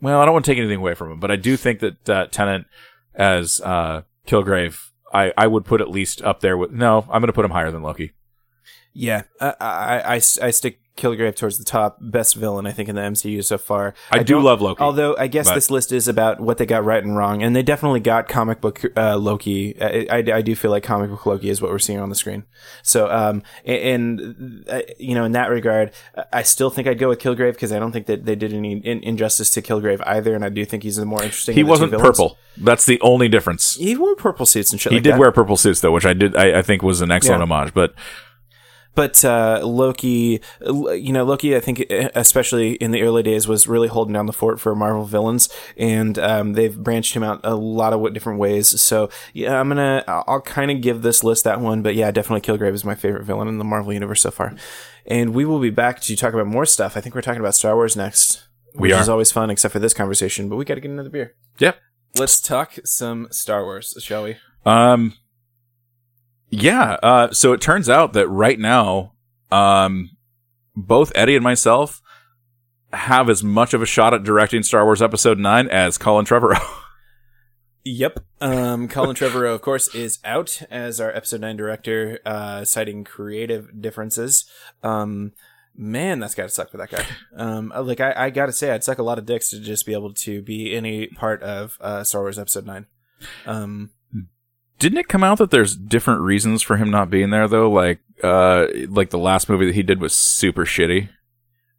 Well, I don't want to take anything away from him, but I do think that uh, Tennant as uh, Kilgrave, I, I would put at least up there with. No, I'm going to put him higher than Loki. Yeah, I, I, I, I stick Kilgrave towards the top. Best villain, I think, in the MCU so far. I, do don't- love Loki. Although I guess but- this list is about what they got right and wrong, and they definitely got comic book uh, Loki. I, I, I do feel like comic book Loki is what we're seeing on the screen. So, um, and, uh, you know, in that regard, I still think I'd go with Kilgrave because I don't think that they did any in- injustice to Kilgrave either, and I do think he's the more interesting. he of the two wasn't purple. That's the only difference. He wore purple suits and shit. He like did that. wear purple suits though, which I did. I, I think was an excellent Yeah. homage. But But uh, Loki, you know, Loki, I think, especially in the early days, was really holding down the fort for Marvel villains, and um, they've branched him out a lot of different ways. So yeah, I'm gonna, I'll, I'll kind of give this list that one, but yeah, definitely Kilgrave is my favorite villain in the Marvel universe so far. And we will be back to talk about more stuff. I think we're talking about Star Wars next, We which are. is always fun, except for this conversation. But we got to get another beer. Yep. Let's talk some Star Wars, shall we? Um, yeah. Uh, so it turns out that right now, um, both Eddie and myself have as much of a shot at directing Star Wars Episode Nine as Colin Trevorrow. Yep. Um, Colin Trevorrow, of course, is out as our episode nine director, uh, citing creative differences. Um, man, that's gotta suck for that guy. Um, like I, I gotta say, I'd suck a lot of dicks to just be able to be any part of uh, Star Wars Episode Nine. Um, Didn't it come out that there's different reasons for him not being there though? Like, uh, like the last movie that he did was super shitty.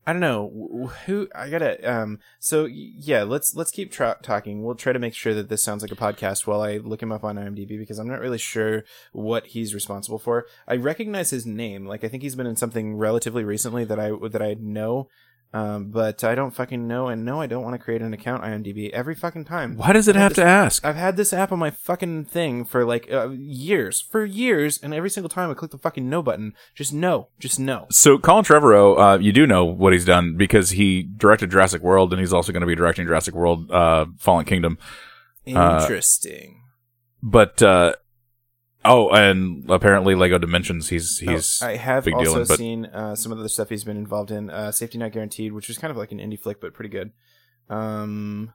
I don't know who I gotta. Um, so yeah, let's let's keep tra- talking. We'll try to make sure that this sounds like a podcast while I look him up on IMDb because I'm not really sure what he's responsible for. I recognize his name, like I think he's been in something relatively recently that I that I know, um, but I don't fucking know. And no, I don't want to create an account IMDb every fucking time. Why does it have to ask? I've had this app on my fucking thing for like uh, years, for years, and every single time I click the fucking no button, just no, just no. So Colin Trevorrow, uh, you do know what he's done because he directed Jurassic World, and he's also going to be directing Jurassic World: uh, Fallen Kingdom. Uh, Interesting. But uh, oh, and apparently Lego Dimensions. He's he's Oh, I have big also dealing, but- seen uh, some of the stuff he's been involved in. Uh, Safety Not Guaranteed, which was kind of like an indie flick, but pretty good. Um,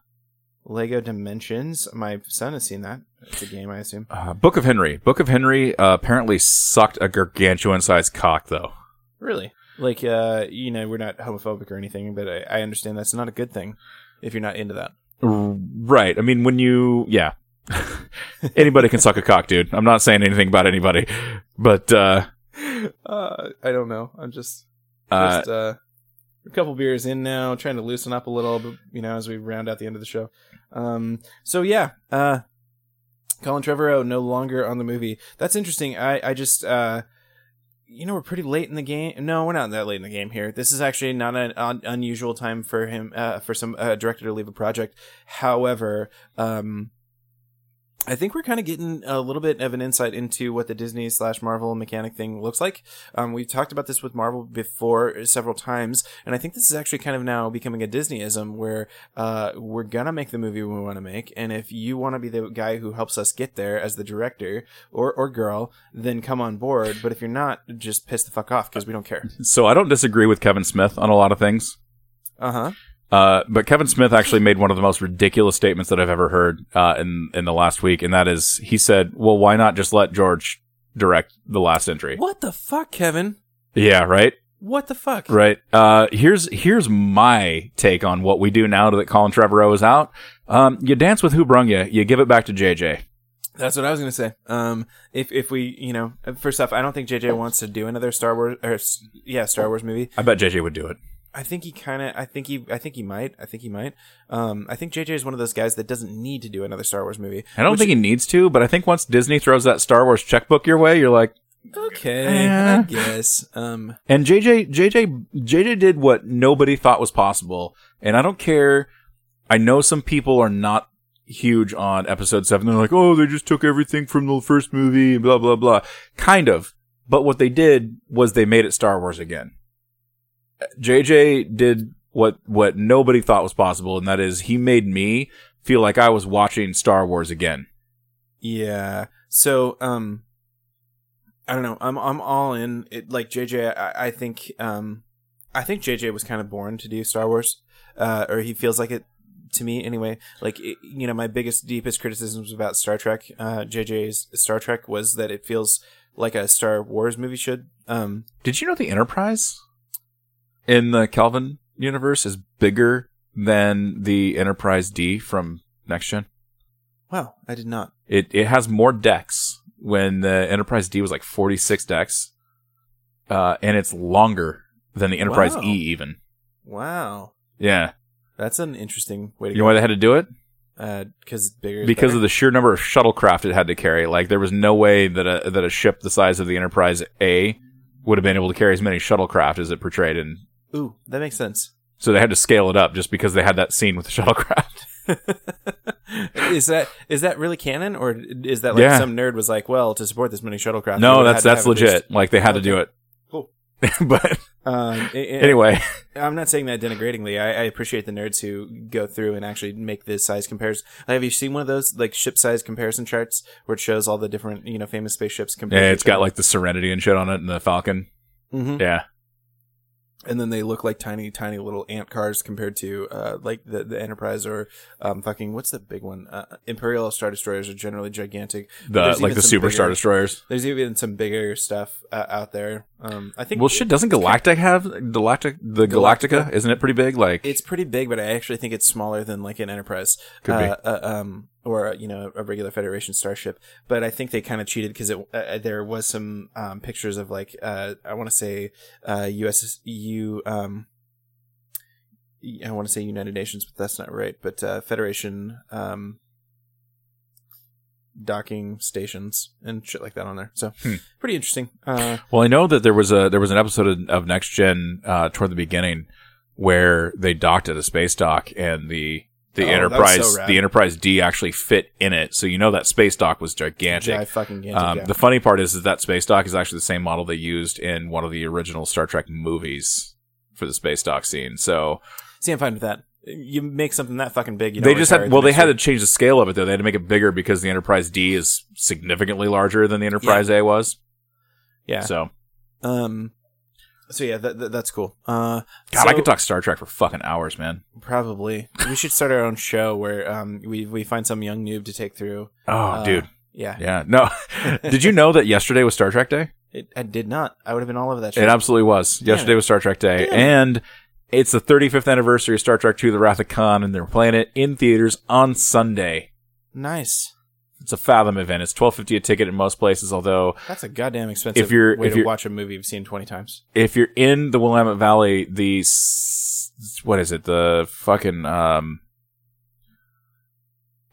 Lego Dimensions. My son has seen that. It's a game, I assume. uh, Book of Henry. Book of Henry uh, apparently sucked a gargantuan sized cock, though. Really? Like, uh, you know, we're not homophobic or anything, but I, I understand that's not a good thing if you're not into that. R- Right. I mean, when you yeah. Anybody can suck a cock, dude. I'm not saying anything about anybody, but uh, Uh, I don't know. I'm just uh, uh, a couple beers in now, trying to loosen up a little, but you know, as we round out the end of the show. Um, so yeah, uh, Colin Trevorrow no longer on the movie. That's interesting. I I just uh, you know, we're pretty late in the game. No, we're not that late in the game here. This is actually not an un- unusual time for him, uh, for some uh, director to leave a project. However, um. I think we're kind of getting a little bit of an insight into what the Disney slash Marvel mechanic thing looks like. Um, we've talked about this with Marvel before several times, and I think this is actually kind of now becoming a Disneyism where uh, we're gonna make the movie we want to make, and if you want to be the guy who helps us get there as the director or or girl, then come on board. But if you're not, just piss the fuck off because we don't care. so I don't disagree with Kevin Smith on a lot of things. Uh huh. Uh, but Kevin Smith actually made one of the most ridiculous statements that I've ever heard uh, in in the last week, and that is he said, "Well, why not just let George direct the last entry?" What the fuck, Kevin? Yeah, right, What the fuck? right. Uh, here's here's my take on what we do now that Colin Trevorrow is out. Um, you dance with who brung you. You give it back to JJ. That's what I was gonna say. Um, if if we, you know, first off, I don't think JJ wants to do another Star Wars or yeah, Star Wars movie. I bet JJ would do it. I think he kind of. I think he. I think he might. I think he might. Um, I think JJ is one of those guys that doesn't need to do another Star Wars movie. I don't Which- think he needs to, but I think once Disney throws that Star Wars checkbook your way, you're like, Okay, Eh. I guess. Um, And JJ, JJ, JJ did what nobody thought was possible. And I don't care. I know some people are not huge on episode seven. They're like, oh, they just took everything from the first movie, blah, blah, blah. Kind of. But what they did was they made it Star Wars again. JJ did what, what nobody thought was possible. And that is he made me feel like I was watching Star Wars again. yeah. So, um, I don't know. I'm I'm all in. It like JJ. I, I think. Um, I think JJ was kind of born to do Star Wars, uh, or he feels like it to me anyway. Like it, you know, my biggest, deepest criticisms about Star Trek, uh, JJ's Star Trek was that it feels like a Star Wars movie should. Um, Did you know the Enterprise in the Kelvin universe is bigger than the Enterprise D from Next Gen? wow, I did not. It it has more decks when the Enterprise D was like 46 decks. Uh, and it's longer than the Enterprise Wow. E even. Wow, Yeah. that's an interesting way to You know why they had to do it? Because it's bigger. Because better? of the sheer number of shuttlecraft it had to carry. Like there was no way that a that a ship the size of the Enterprise A would have been able to carry as many shuttlecraft as it portrayed in Ooh, that makes sense. so they had to scale it up just because they had that scene with the shuttlecraft. is that is that really canon, or is that like Yeah. some nerd was like, well, to support this many shuttlecraft? No, that's that's legit. least- Like they had to do it. Cool. but Um, a- anyway, I'm not saying that denigratingly. I, I appreciate the nerds who go through and actually make the size comparison. Have you seen one of those like ship size comparison charts where it shows all the different you know famous spaceships compared? yeah, it's got like the Serenity and shit on it and the Falcon. Mhm. Yeah. And then they look like tiny, tiny little ant cars compared to uh, like the the Enterprise or um, fucking what's the big one? Uh, Imperial Star Destroyers are generally gigantic. The like the Super Star Destroyers. There's even some bigger stuff uh, out there. Um, I think Well, shit, doesn't Galactic have Galactic the Galactica? Galactica? Isn't it pretty big? Like it's pretty big, but I actually think it's smaller than like an Enterprise, Could be. uh, uh, um, or you know a regular Federation starship. But I think they kind of cheated because it uh, there was some um, pictures of like uh, I want to say uh, USU. Um, I want to say United Nations, but that's not right. But uh, Federation um, docking stations and shit like that on there. So Hmm. pretty interesting. Uh, Well, I know that there was a there was an episode of, of Next Gen uh, toward the beginning where they docked at a space dock and the the Oh, Enterprise so the Enterprise D actually fit in it. So you know that space dock was gigantic. yeah, fucking gigantic, Um, yeah. The funny part is that that space dock is actually the same model they used in one of the original Star Trek movies for the space dock scene. So See, I'm fine with that. You make something that fucking big. You they just had well, they had to change the scale of it though. They had to make it bigger because the Enterprise D is significantly larger than the Enterprise A was. Yeah. So Um. So yeah, that, that that's cool. Uh, God, so I could talk Star Trek for fucking hours, man. Probably, we should start our own show where um we we find some young noob to take through. Oh, Uh, dude. Yeah, Yeah. No. Did you know that yesterday was Star Trek Day? It, I did not. I would have been all over that. Shit. It absolutely was. Damn Yesterday it. was Star Trek Day. Damn. And it's the 35th anniversary of Star Trek II The Wrath of Khan, and they're playing it in theaters on Sunday. nice. It's a Fathom event. It's 12.50 a ticket in most places, although That's a goddamn expensive If you're- way if to you're- watch a movie you've seen twenty times. if you're in the Willamette Valley, the what is it? The fucking um,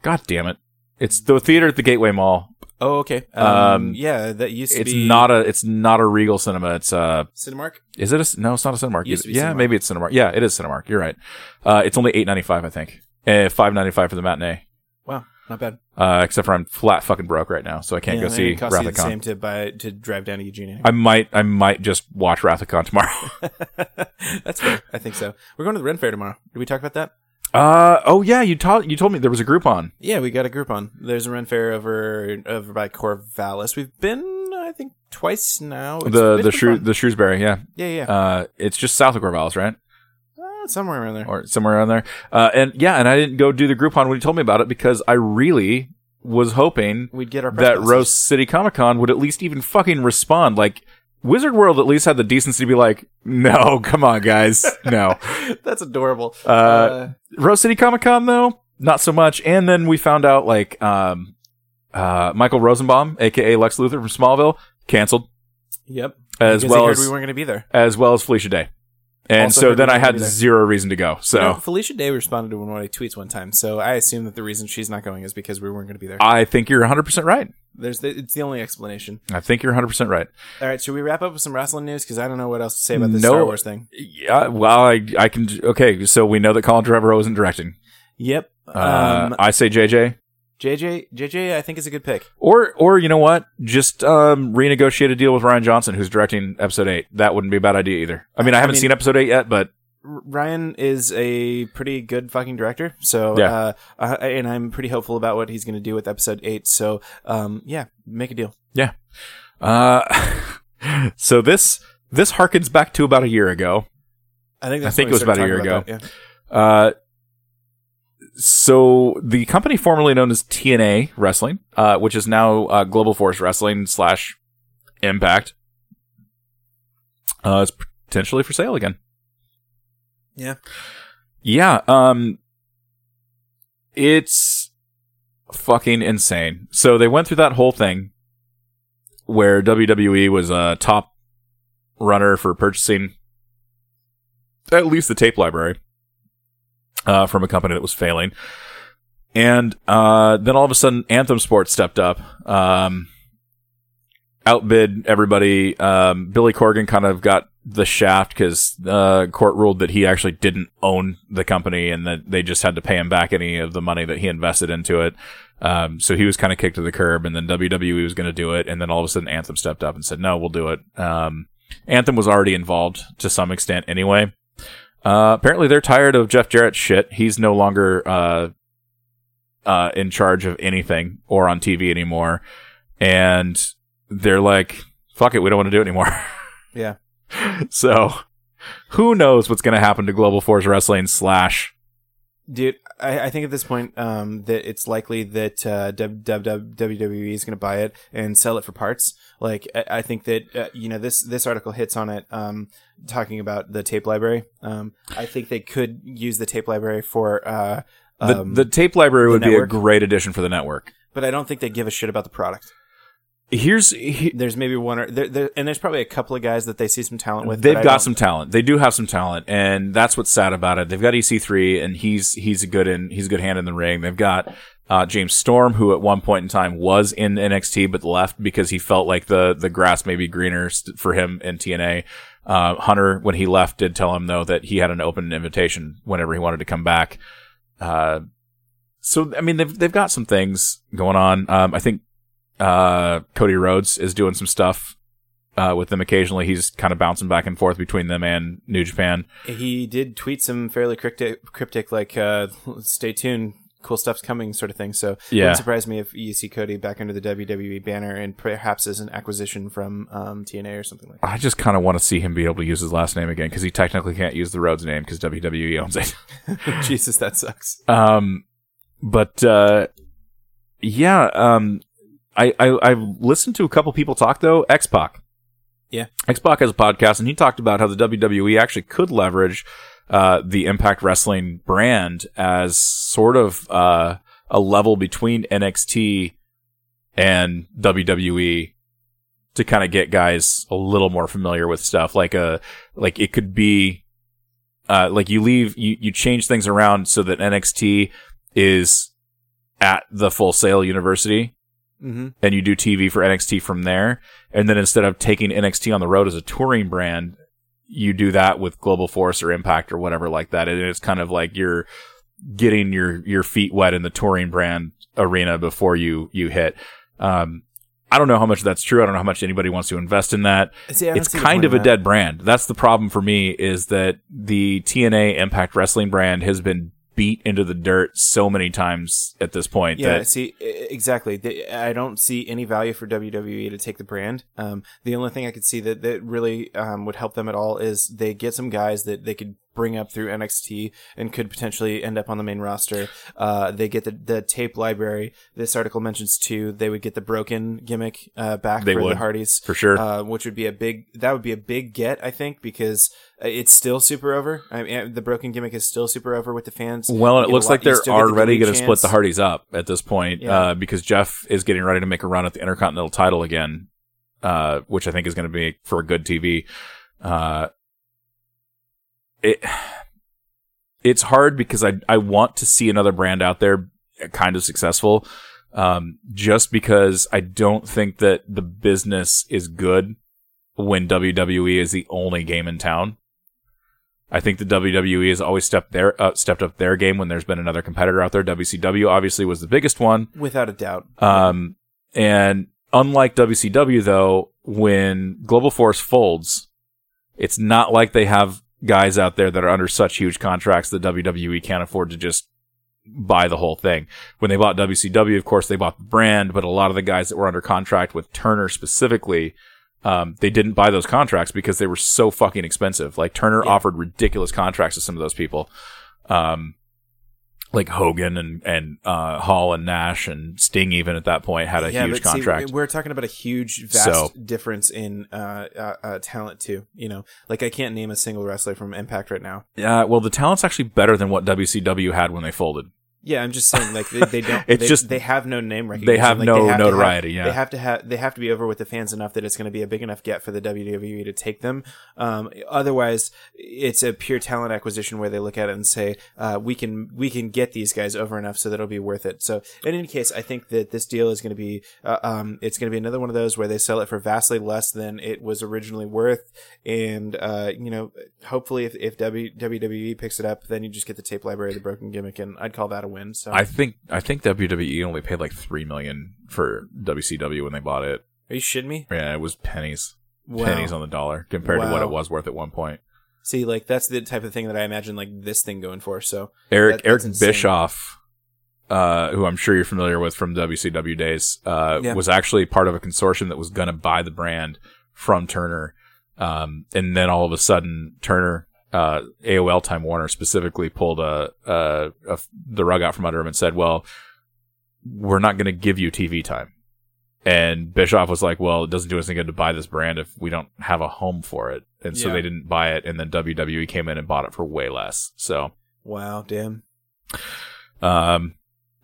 God damn it! It's the theater at the Gateway Mall. Oh, okay. Um, Um, yeah, that used to It's be not a it's not a Regal Cinema. It's uh, Cinemark. is it a no? It's not a Cinemark. To be yeah, Cinemark. maybe it's Cinemark. Yeah, it is Cinemark. You're right. Uh, it's only eight ninety five, I think. Uh, Five ninety five for the matinee. Wow, not bad. Uh, except for I'm flat fucking broke right now, so I can't yeah, go see it costs Wrath you the same to buy to drive down to Eugene. Anyway. I might I might just watch Wrath of Khan tomorrow. That's fair. I think so. We're going to the Ren Fair tomorrow. Did we talk about that? uh oh yeah, you told you told me there was a Groupon. Yeah, we got a Groupon. There's a Ren Fair over over by Corvallis. We've been, I think, twice now. It's- the the Shrew, the Shrewsbury, yeah. yeah, yeah. Uh, it's just south of Corvallis, right? Uh, somewhere around there. or somewhere around there. Uh, and yeah, and I didn't go do the Groupon when you told me about it because I really was hoping We'd get our press that. Rose City Comic Con would at least even fucking respond. Like Wizard World at least had the decency to be like, no, come on, guys, no. That's adorable. Uh, Rose City Comic Con though, not so much. And then we found out like um, uh, Michael Rosenbaum, aka Lex Luthor from Smallville, canceled yep. as Because well he heard as we weren't going to be there. as well as Felicia Day. And Also so then I had gonna be there. zero reason to go. So No, Felicia Day responded to one of my tweets one time, so I assume that the reason she's not going is because we weren't going to be there. I think you're 100% right. There's the, it's the only explanation. I think you're 100% right. All right, should we wrap up with some wrestling news? Because I don't know what else to say about this No. Star Wars thing. Yeah, well, I, I can. Okay, so we know that Colin Trevorrow isn't directing. Yep. Uh, Um, I say JJ. JJ JJ I think is a good pick. Or, or you know what? Just um, renegotiate a deal with Rian Johnson, who's directing episode eight. That wouldn't be a bad idea either. I mean, I haven't mean- seen episode eight yet, but Ryan is a pretty good fucking director, so Yeah. uh, and I'm pretty hopeful about what he's going to do with episode eight. So, um, yeah, make a deal. yeah. Uh, so this this harkens back to about a year ago. I think I think it was about a year ago. that, Uh, so the company formerly known as TNA Wrestling, uh, which is now uh, Global Force Wrestling slash Impact, uh, is potentially for sale again. Yeah. Yeah. Um, it's fucking insane. So they went through that whole thing where WWE was a top runner for purchasing at least the tape library uh, from a company that was failing. And uh, then all of a sudden, Anthem Sports stepped up, um, outbid everybody. Um, Billy Corgan kind of got the shaft because uh, court ruled that he actually didn't own the company and that they just had to pay him back any of the money that he invested into it. Um, so he was kind of kicked to the curb, and then WWE was going to do it, and then all of a sudden Anthem stepped up and said, "No, we'll do it." Um, Anthem was already involved to some extent anyway. Uh, apparently, they're tired of Jeff Jarrett's shit. He's no longer uh, uh, in charge of anything or on TV anymore, and they're like, "Fuck it, we don't want to do it anymore." Yeah. so, who knows what's going to happen to Global Force Wrestling slash? Dude, I, I think at this point um, that it's likely that uh, WWE is going to buy it and sell it for parts. Like I, I think that uh, you know this this article hits on it, um, talking about the tape library. Um, I think they could use the tape library for, uh, The, um, the tape library would be a great addition for the network. but I don't think they give a shit about the product. Here's he, There's maybe one or there, there, and there's probably a couple of guys that they see some talent with. They've got some talent. They do have some talent, and that's what's sad about it. They've got EC3, and he's he's a good in he's a good hand in the ring. They've got uh, James Storm, who at one point in time was in NXT but left because he felt like the the grass may be greener st- for him in TNA. Uh, Hunter, when he left, did tell him though that he had an open invitation whenever he wanted to come back. Uh, so I mean, they've they've got some things going on. Um, I think uh, Cody Rhodes is doing some stuff uh, with them occasionally. He's kind of bouncing back and forth between them and New Japan. He did tweet some fairly cryptic, cryptic like uh, "Stay tuned, cool stuff's coming" sort of thing. So it Yeah. wouldn't surprise me if you see Cody back under the WWE banner and perhaps as an acquisition from um, TNA or something like that. I just kind of want to see him be able to use his last name again because he technically can't use the Rhodes name because WWE owns it. Jesus, that sucks. Um, but uh, yeah, um, I, I I've listened to a couple people talk though. X Pac, Yeah. X Pac has a podcast, and he talked about how the WWE actually could leverage uh, the Impact Wrestling brand as sort of uh, a level between NXT and WWE to kind of get guys a little more familiar with stuff. Like a like it could be uh, like you leave you you change things around so that NXT is at the Full Sail University hmm and you do TV for NXT from there. And then instead of taking NXT on the road as a touring brand, you do that with Global Force or Impact or whatever like that. And it's kind of like you're getting your, your feet wet in the touring brand arena before you, you hit. Um, I don't know how much that's true. I don't know how much anybody wants to invest in that. See, It's kind of a that. dead brand. That's the problem for me is that the TNA Impact Wrestling brand has been beat into the dirt so many times at this point Yeah, that see, exactly. I don't see any value for WWE to take the brand. Um, the only thing I could see that, that really um, would help them at all is they get some guys that they could bring up through NXT and could potentially end up on the main roster. Uh, they get the, the tape library. This article mentions too. They would get the broken gimmick uh, back They for the would, Hardys for sure. uh, which would be a big that would be a big get I think because uh, it's still super over. I mean, the broken gimmick is still super over with the fans. Well, it looks like they're the already going to split the Hardys up at this point Yeah. uh, because Jeff is getting ready to make a run at the Intercontinental title again, uh, which I think is going to be for a good TV. Uh, it it's hard because I I want to see another brand out there kind of successful, um, just because I don't think that the business is good when WWE is the only game in town. I think the WWE has always stepped their uh, stepped up their game when there's been another competitor out there. WCW obviously was the biggest one. without a doubt. Um, and unlike WCW though, when Global Force folds, it's not like they have guys out there that are under such huge contracts that WWE can't afford to just buy the whole thing. When they bought WCW, of course, they bought the brand, but a lot of the guys that were under contract with Turner specifically, um, they didn't buy those contracts because they were so fucking expensive. Like Turner Yeah. offered ridiculous contracts to some of those people. Um, like Hogan and, and, uh, Hall and Nash and Sting even at that point had a yeah, huge but see, contract. we're talking about a huge, vast So- difference in uh, uh, uh, talent too. You know, like I can't name a single wrestler from Impact right now. Yeah, well, the talent's actually better than what WCW had when they folded. Yeah, I'm just saying, like they, they don't. It's they, just- they have no name recognition. They have Like, no have to have- notoriety. yeah, They have to have they have to be over with the fans enough that it's going to be a big enough get for the WWE to take them. Um, otherwise, it's a pure talent acquisition where they look at it and say, uh, "We can we can get these guys over enough so that it'll be worth it." So, in any case, I think that this deal is going to be uh, um, it's going to be another one of those where they sell it for vastly less than it was originally worth, and uh, you know, hopefully, if if w, WWE picks it up, then you just get the tape library, of the broken gimmick, and I'd call that a win. So, I think I think WWE only paid like three million for WCW when they bought it. are you shitting me? Yeah, it was pennies, Wow. pennies on the dollar compared to what it was worth at one point. See, like that's the type of thing that I imagine like this thing going for. So Eric That- Eric insane. Bischoff, uh, who I'm sure you're familiar with from WCW days, uh, Yeah. was actually part of a consortium that was going to buy the brand from Turner, um, and then all of a sudden Turner. Uh, AOL Time Warner specifically pulled a, a, a the rug out from under him and said, "Well, we're not going to give you TV time." And Bischoff was like, "Well, it doesn't do us any good to buy this brand if we don't have a home for it." And so Yeah. they didn't buy it. And then WWE came in and bought it for way less. So wow, damn. um,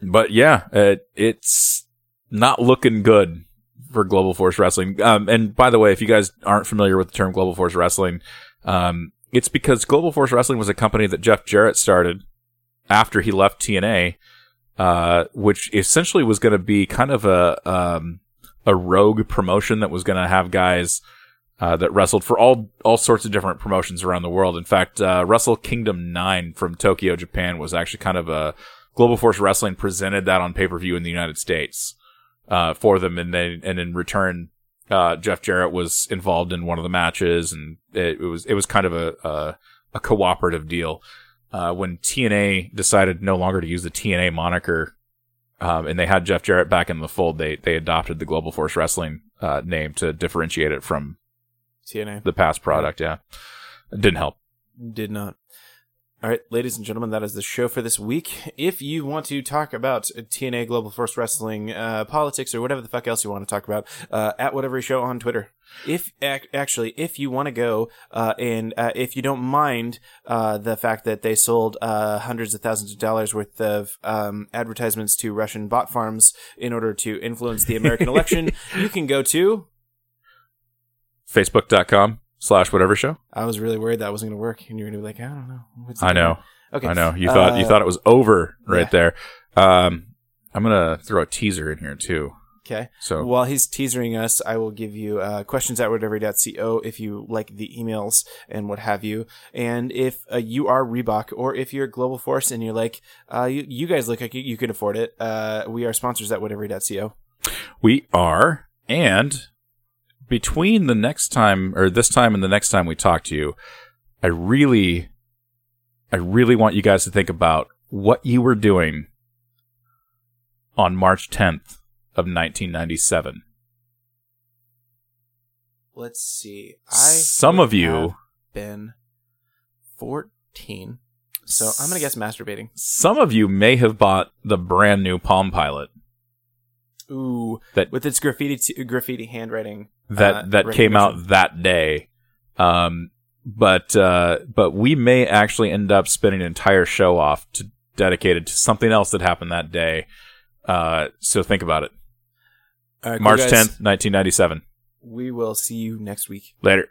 but yeah, it, it's not looking good for Global Force Wrestling. Um, and by the way, if you guys aren't familiar with the term Global Force Wrestling, um, it's because Global Force Wrestling was a company that Jeff Jarrett started after he left TNA, uh, which essentially was going to be kind of a, um, a rogue promotion that was going to have guys, uh, that wrestled for all all sorts of different promotions around the world. In fact, uh, Wrestle Kingdom Nine from Tokyo, Japan, was actually kind of a Global Force Wrestling presented that on pay per view in the United States uh, for them, and then and in return, uh, Jeff Jarrett was involved in one of the matches, and it, it was it was kind of a a, a cooperative deal. Uh, when TNA decided no longer to use the TNA moniker, um, and they had Jeff Jarrett back in the fold, they they adopted the Global Force Wrestling uh, name to differentiate it from TNA the past product. Yeah, it didn't help. did not. All right, ladies and gentlemen, that is the show for this week. If you want to talk about TNA Global Force Wrestling, uh, politics, or whatever the fuck else you want to talk about, uh, at whatever show on Twitter. If ac- actually, if you want to go, uh, and uh, if you don't mind uh, the fact that they sold uh, hundreds of thousands of dollars worth of um, advertisements to Russian bot farms in order to influence the American election, you can go to. Facebook.com slash whatever show. I was really worried that wasn't going to work, and you're going to be like, I don't know. I know. Okay. I know. You thought you Uh, thought it was over right yeah. there. Um, I'm gonna throw a teaser in here too. Okay. So While he's teasering us, I will give you uh, questions at whatever.co if you like the emails and what have you. And if uh, you are Reebok or if you're Global Force and you're like, uh, you, you guys look like you, you can afford it, uh, we are sponsors at whatever.co. we are, and between the next time or this time and the next time we talk to you, I really, I really want you guys to think about what you were doing on March 10th of 1997. Let's see. I Some of you- have been 14. So I'm gonna guess masturbating. Some of you may have bought the brand new Palm Pilot Ooh, That- with its graffiti t- graffiti handwriting that uh, that came out that day. Um, but uh, but we may actually end up spinning an entire show off to dedicated to something else that happened that day. Uh, so think about it. Right, March tenth, nineteen ninety seven. We will see you next week. Later.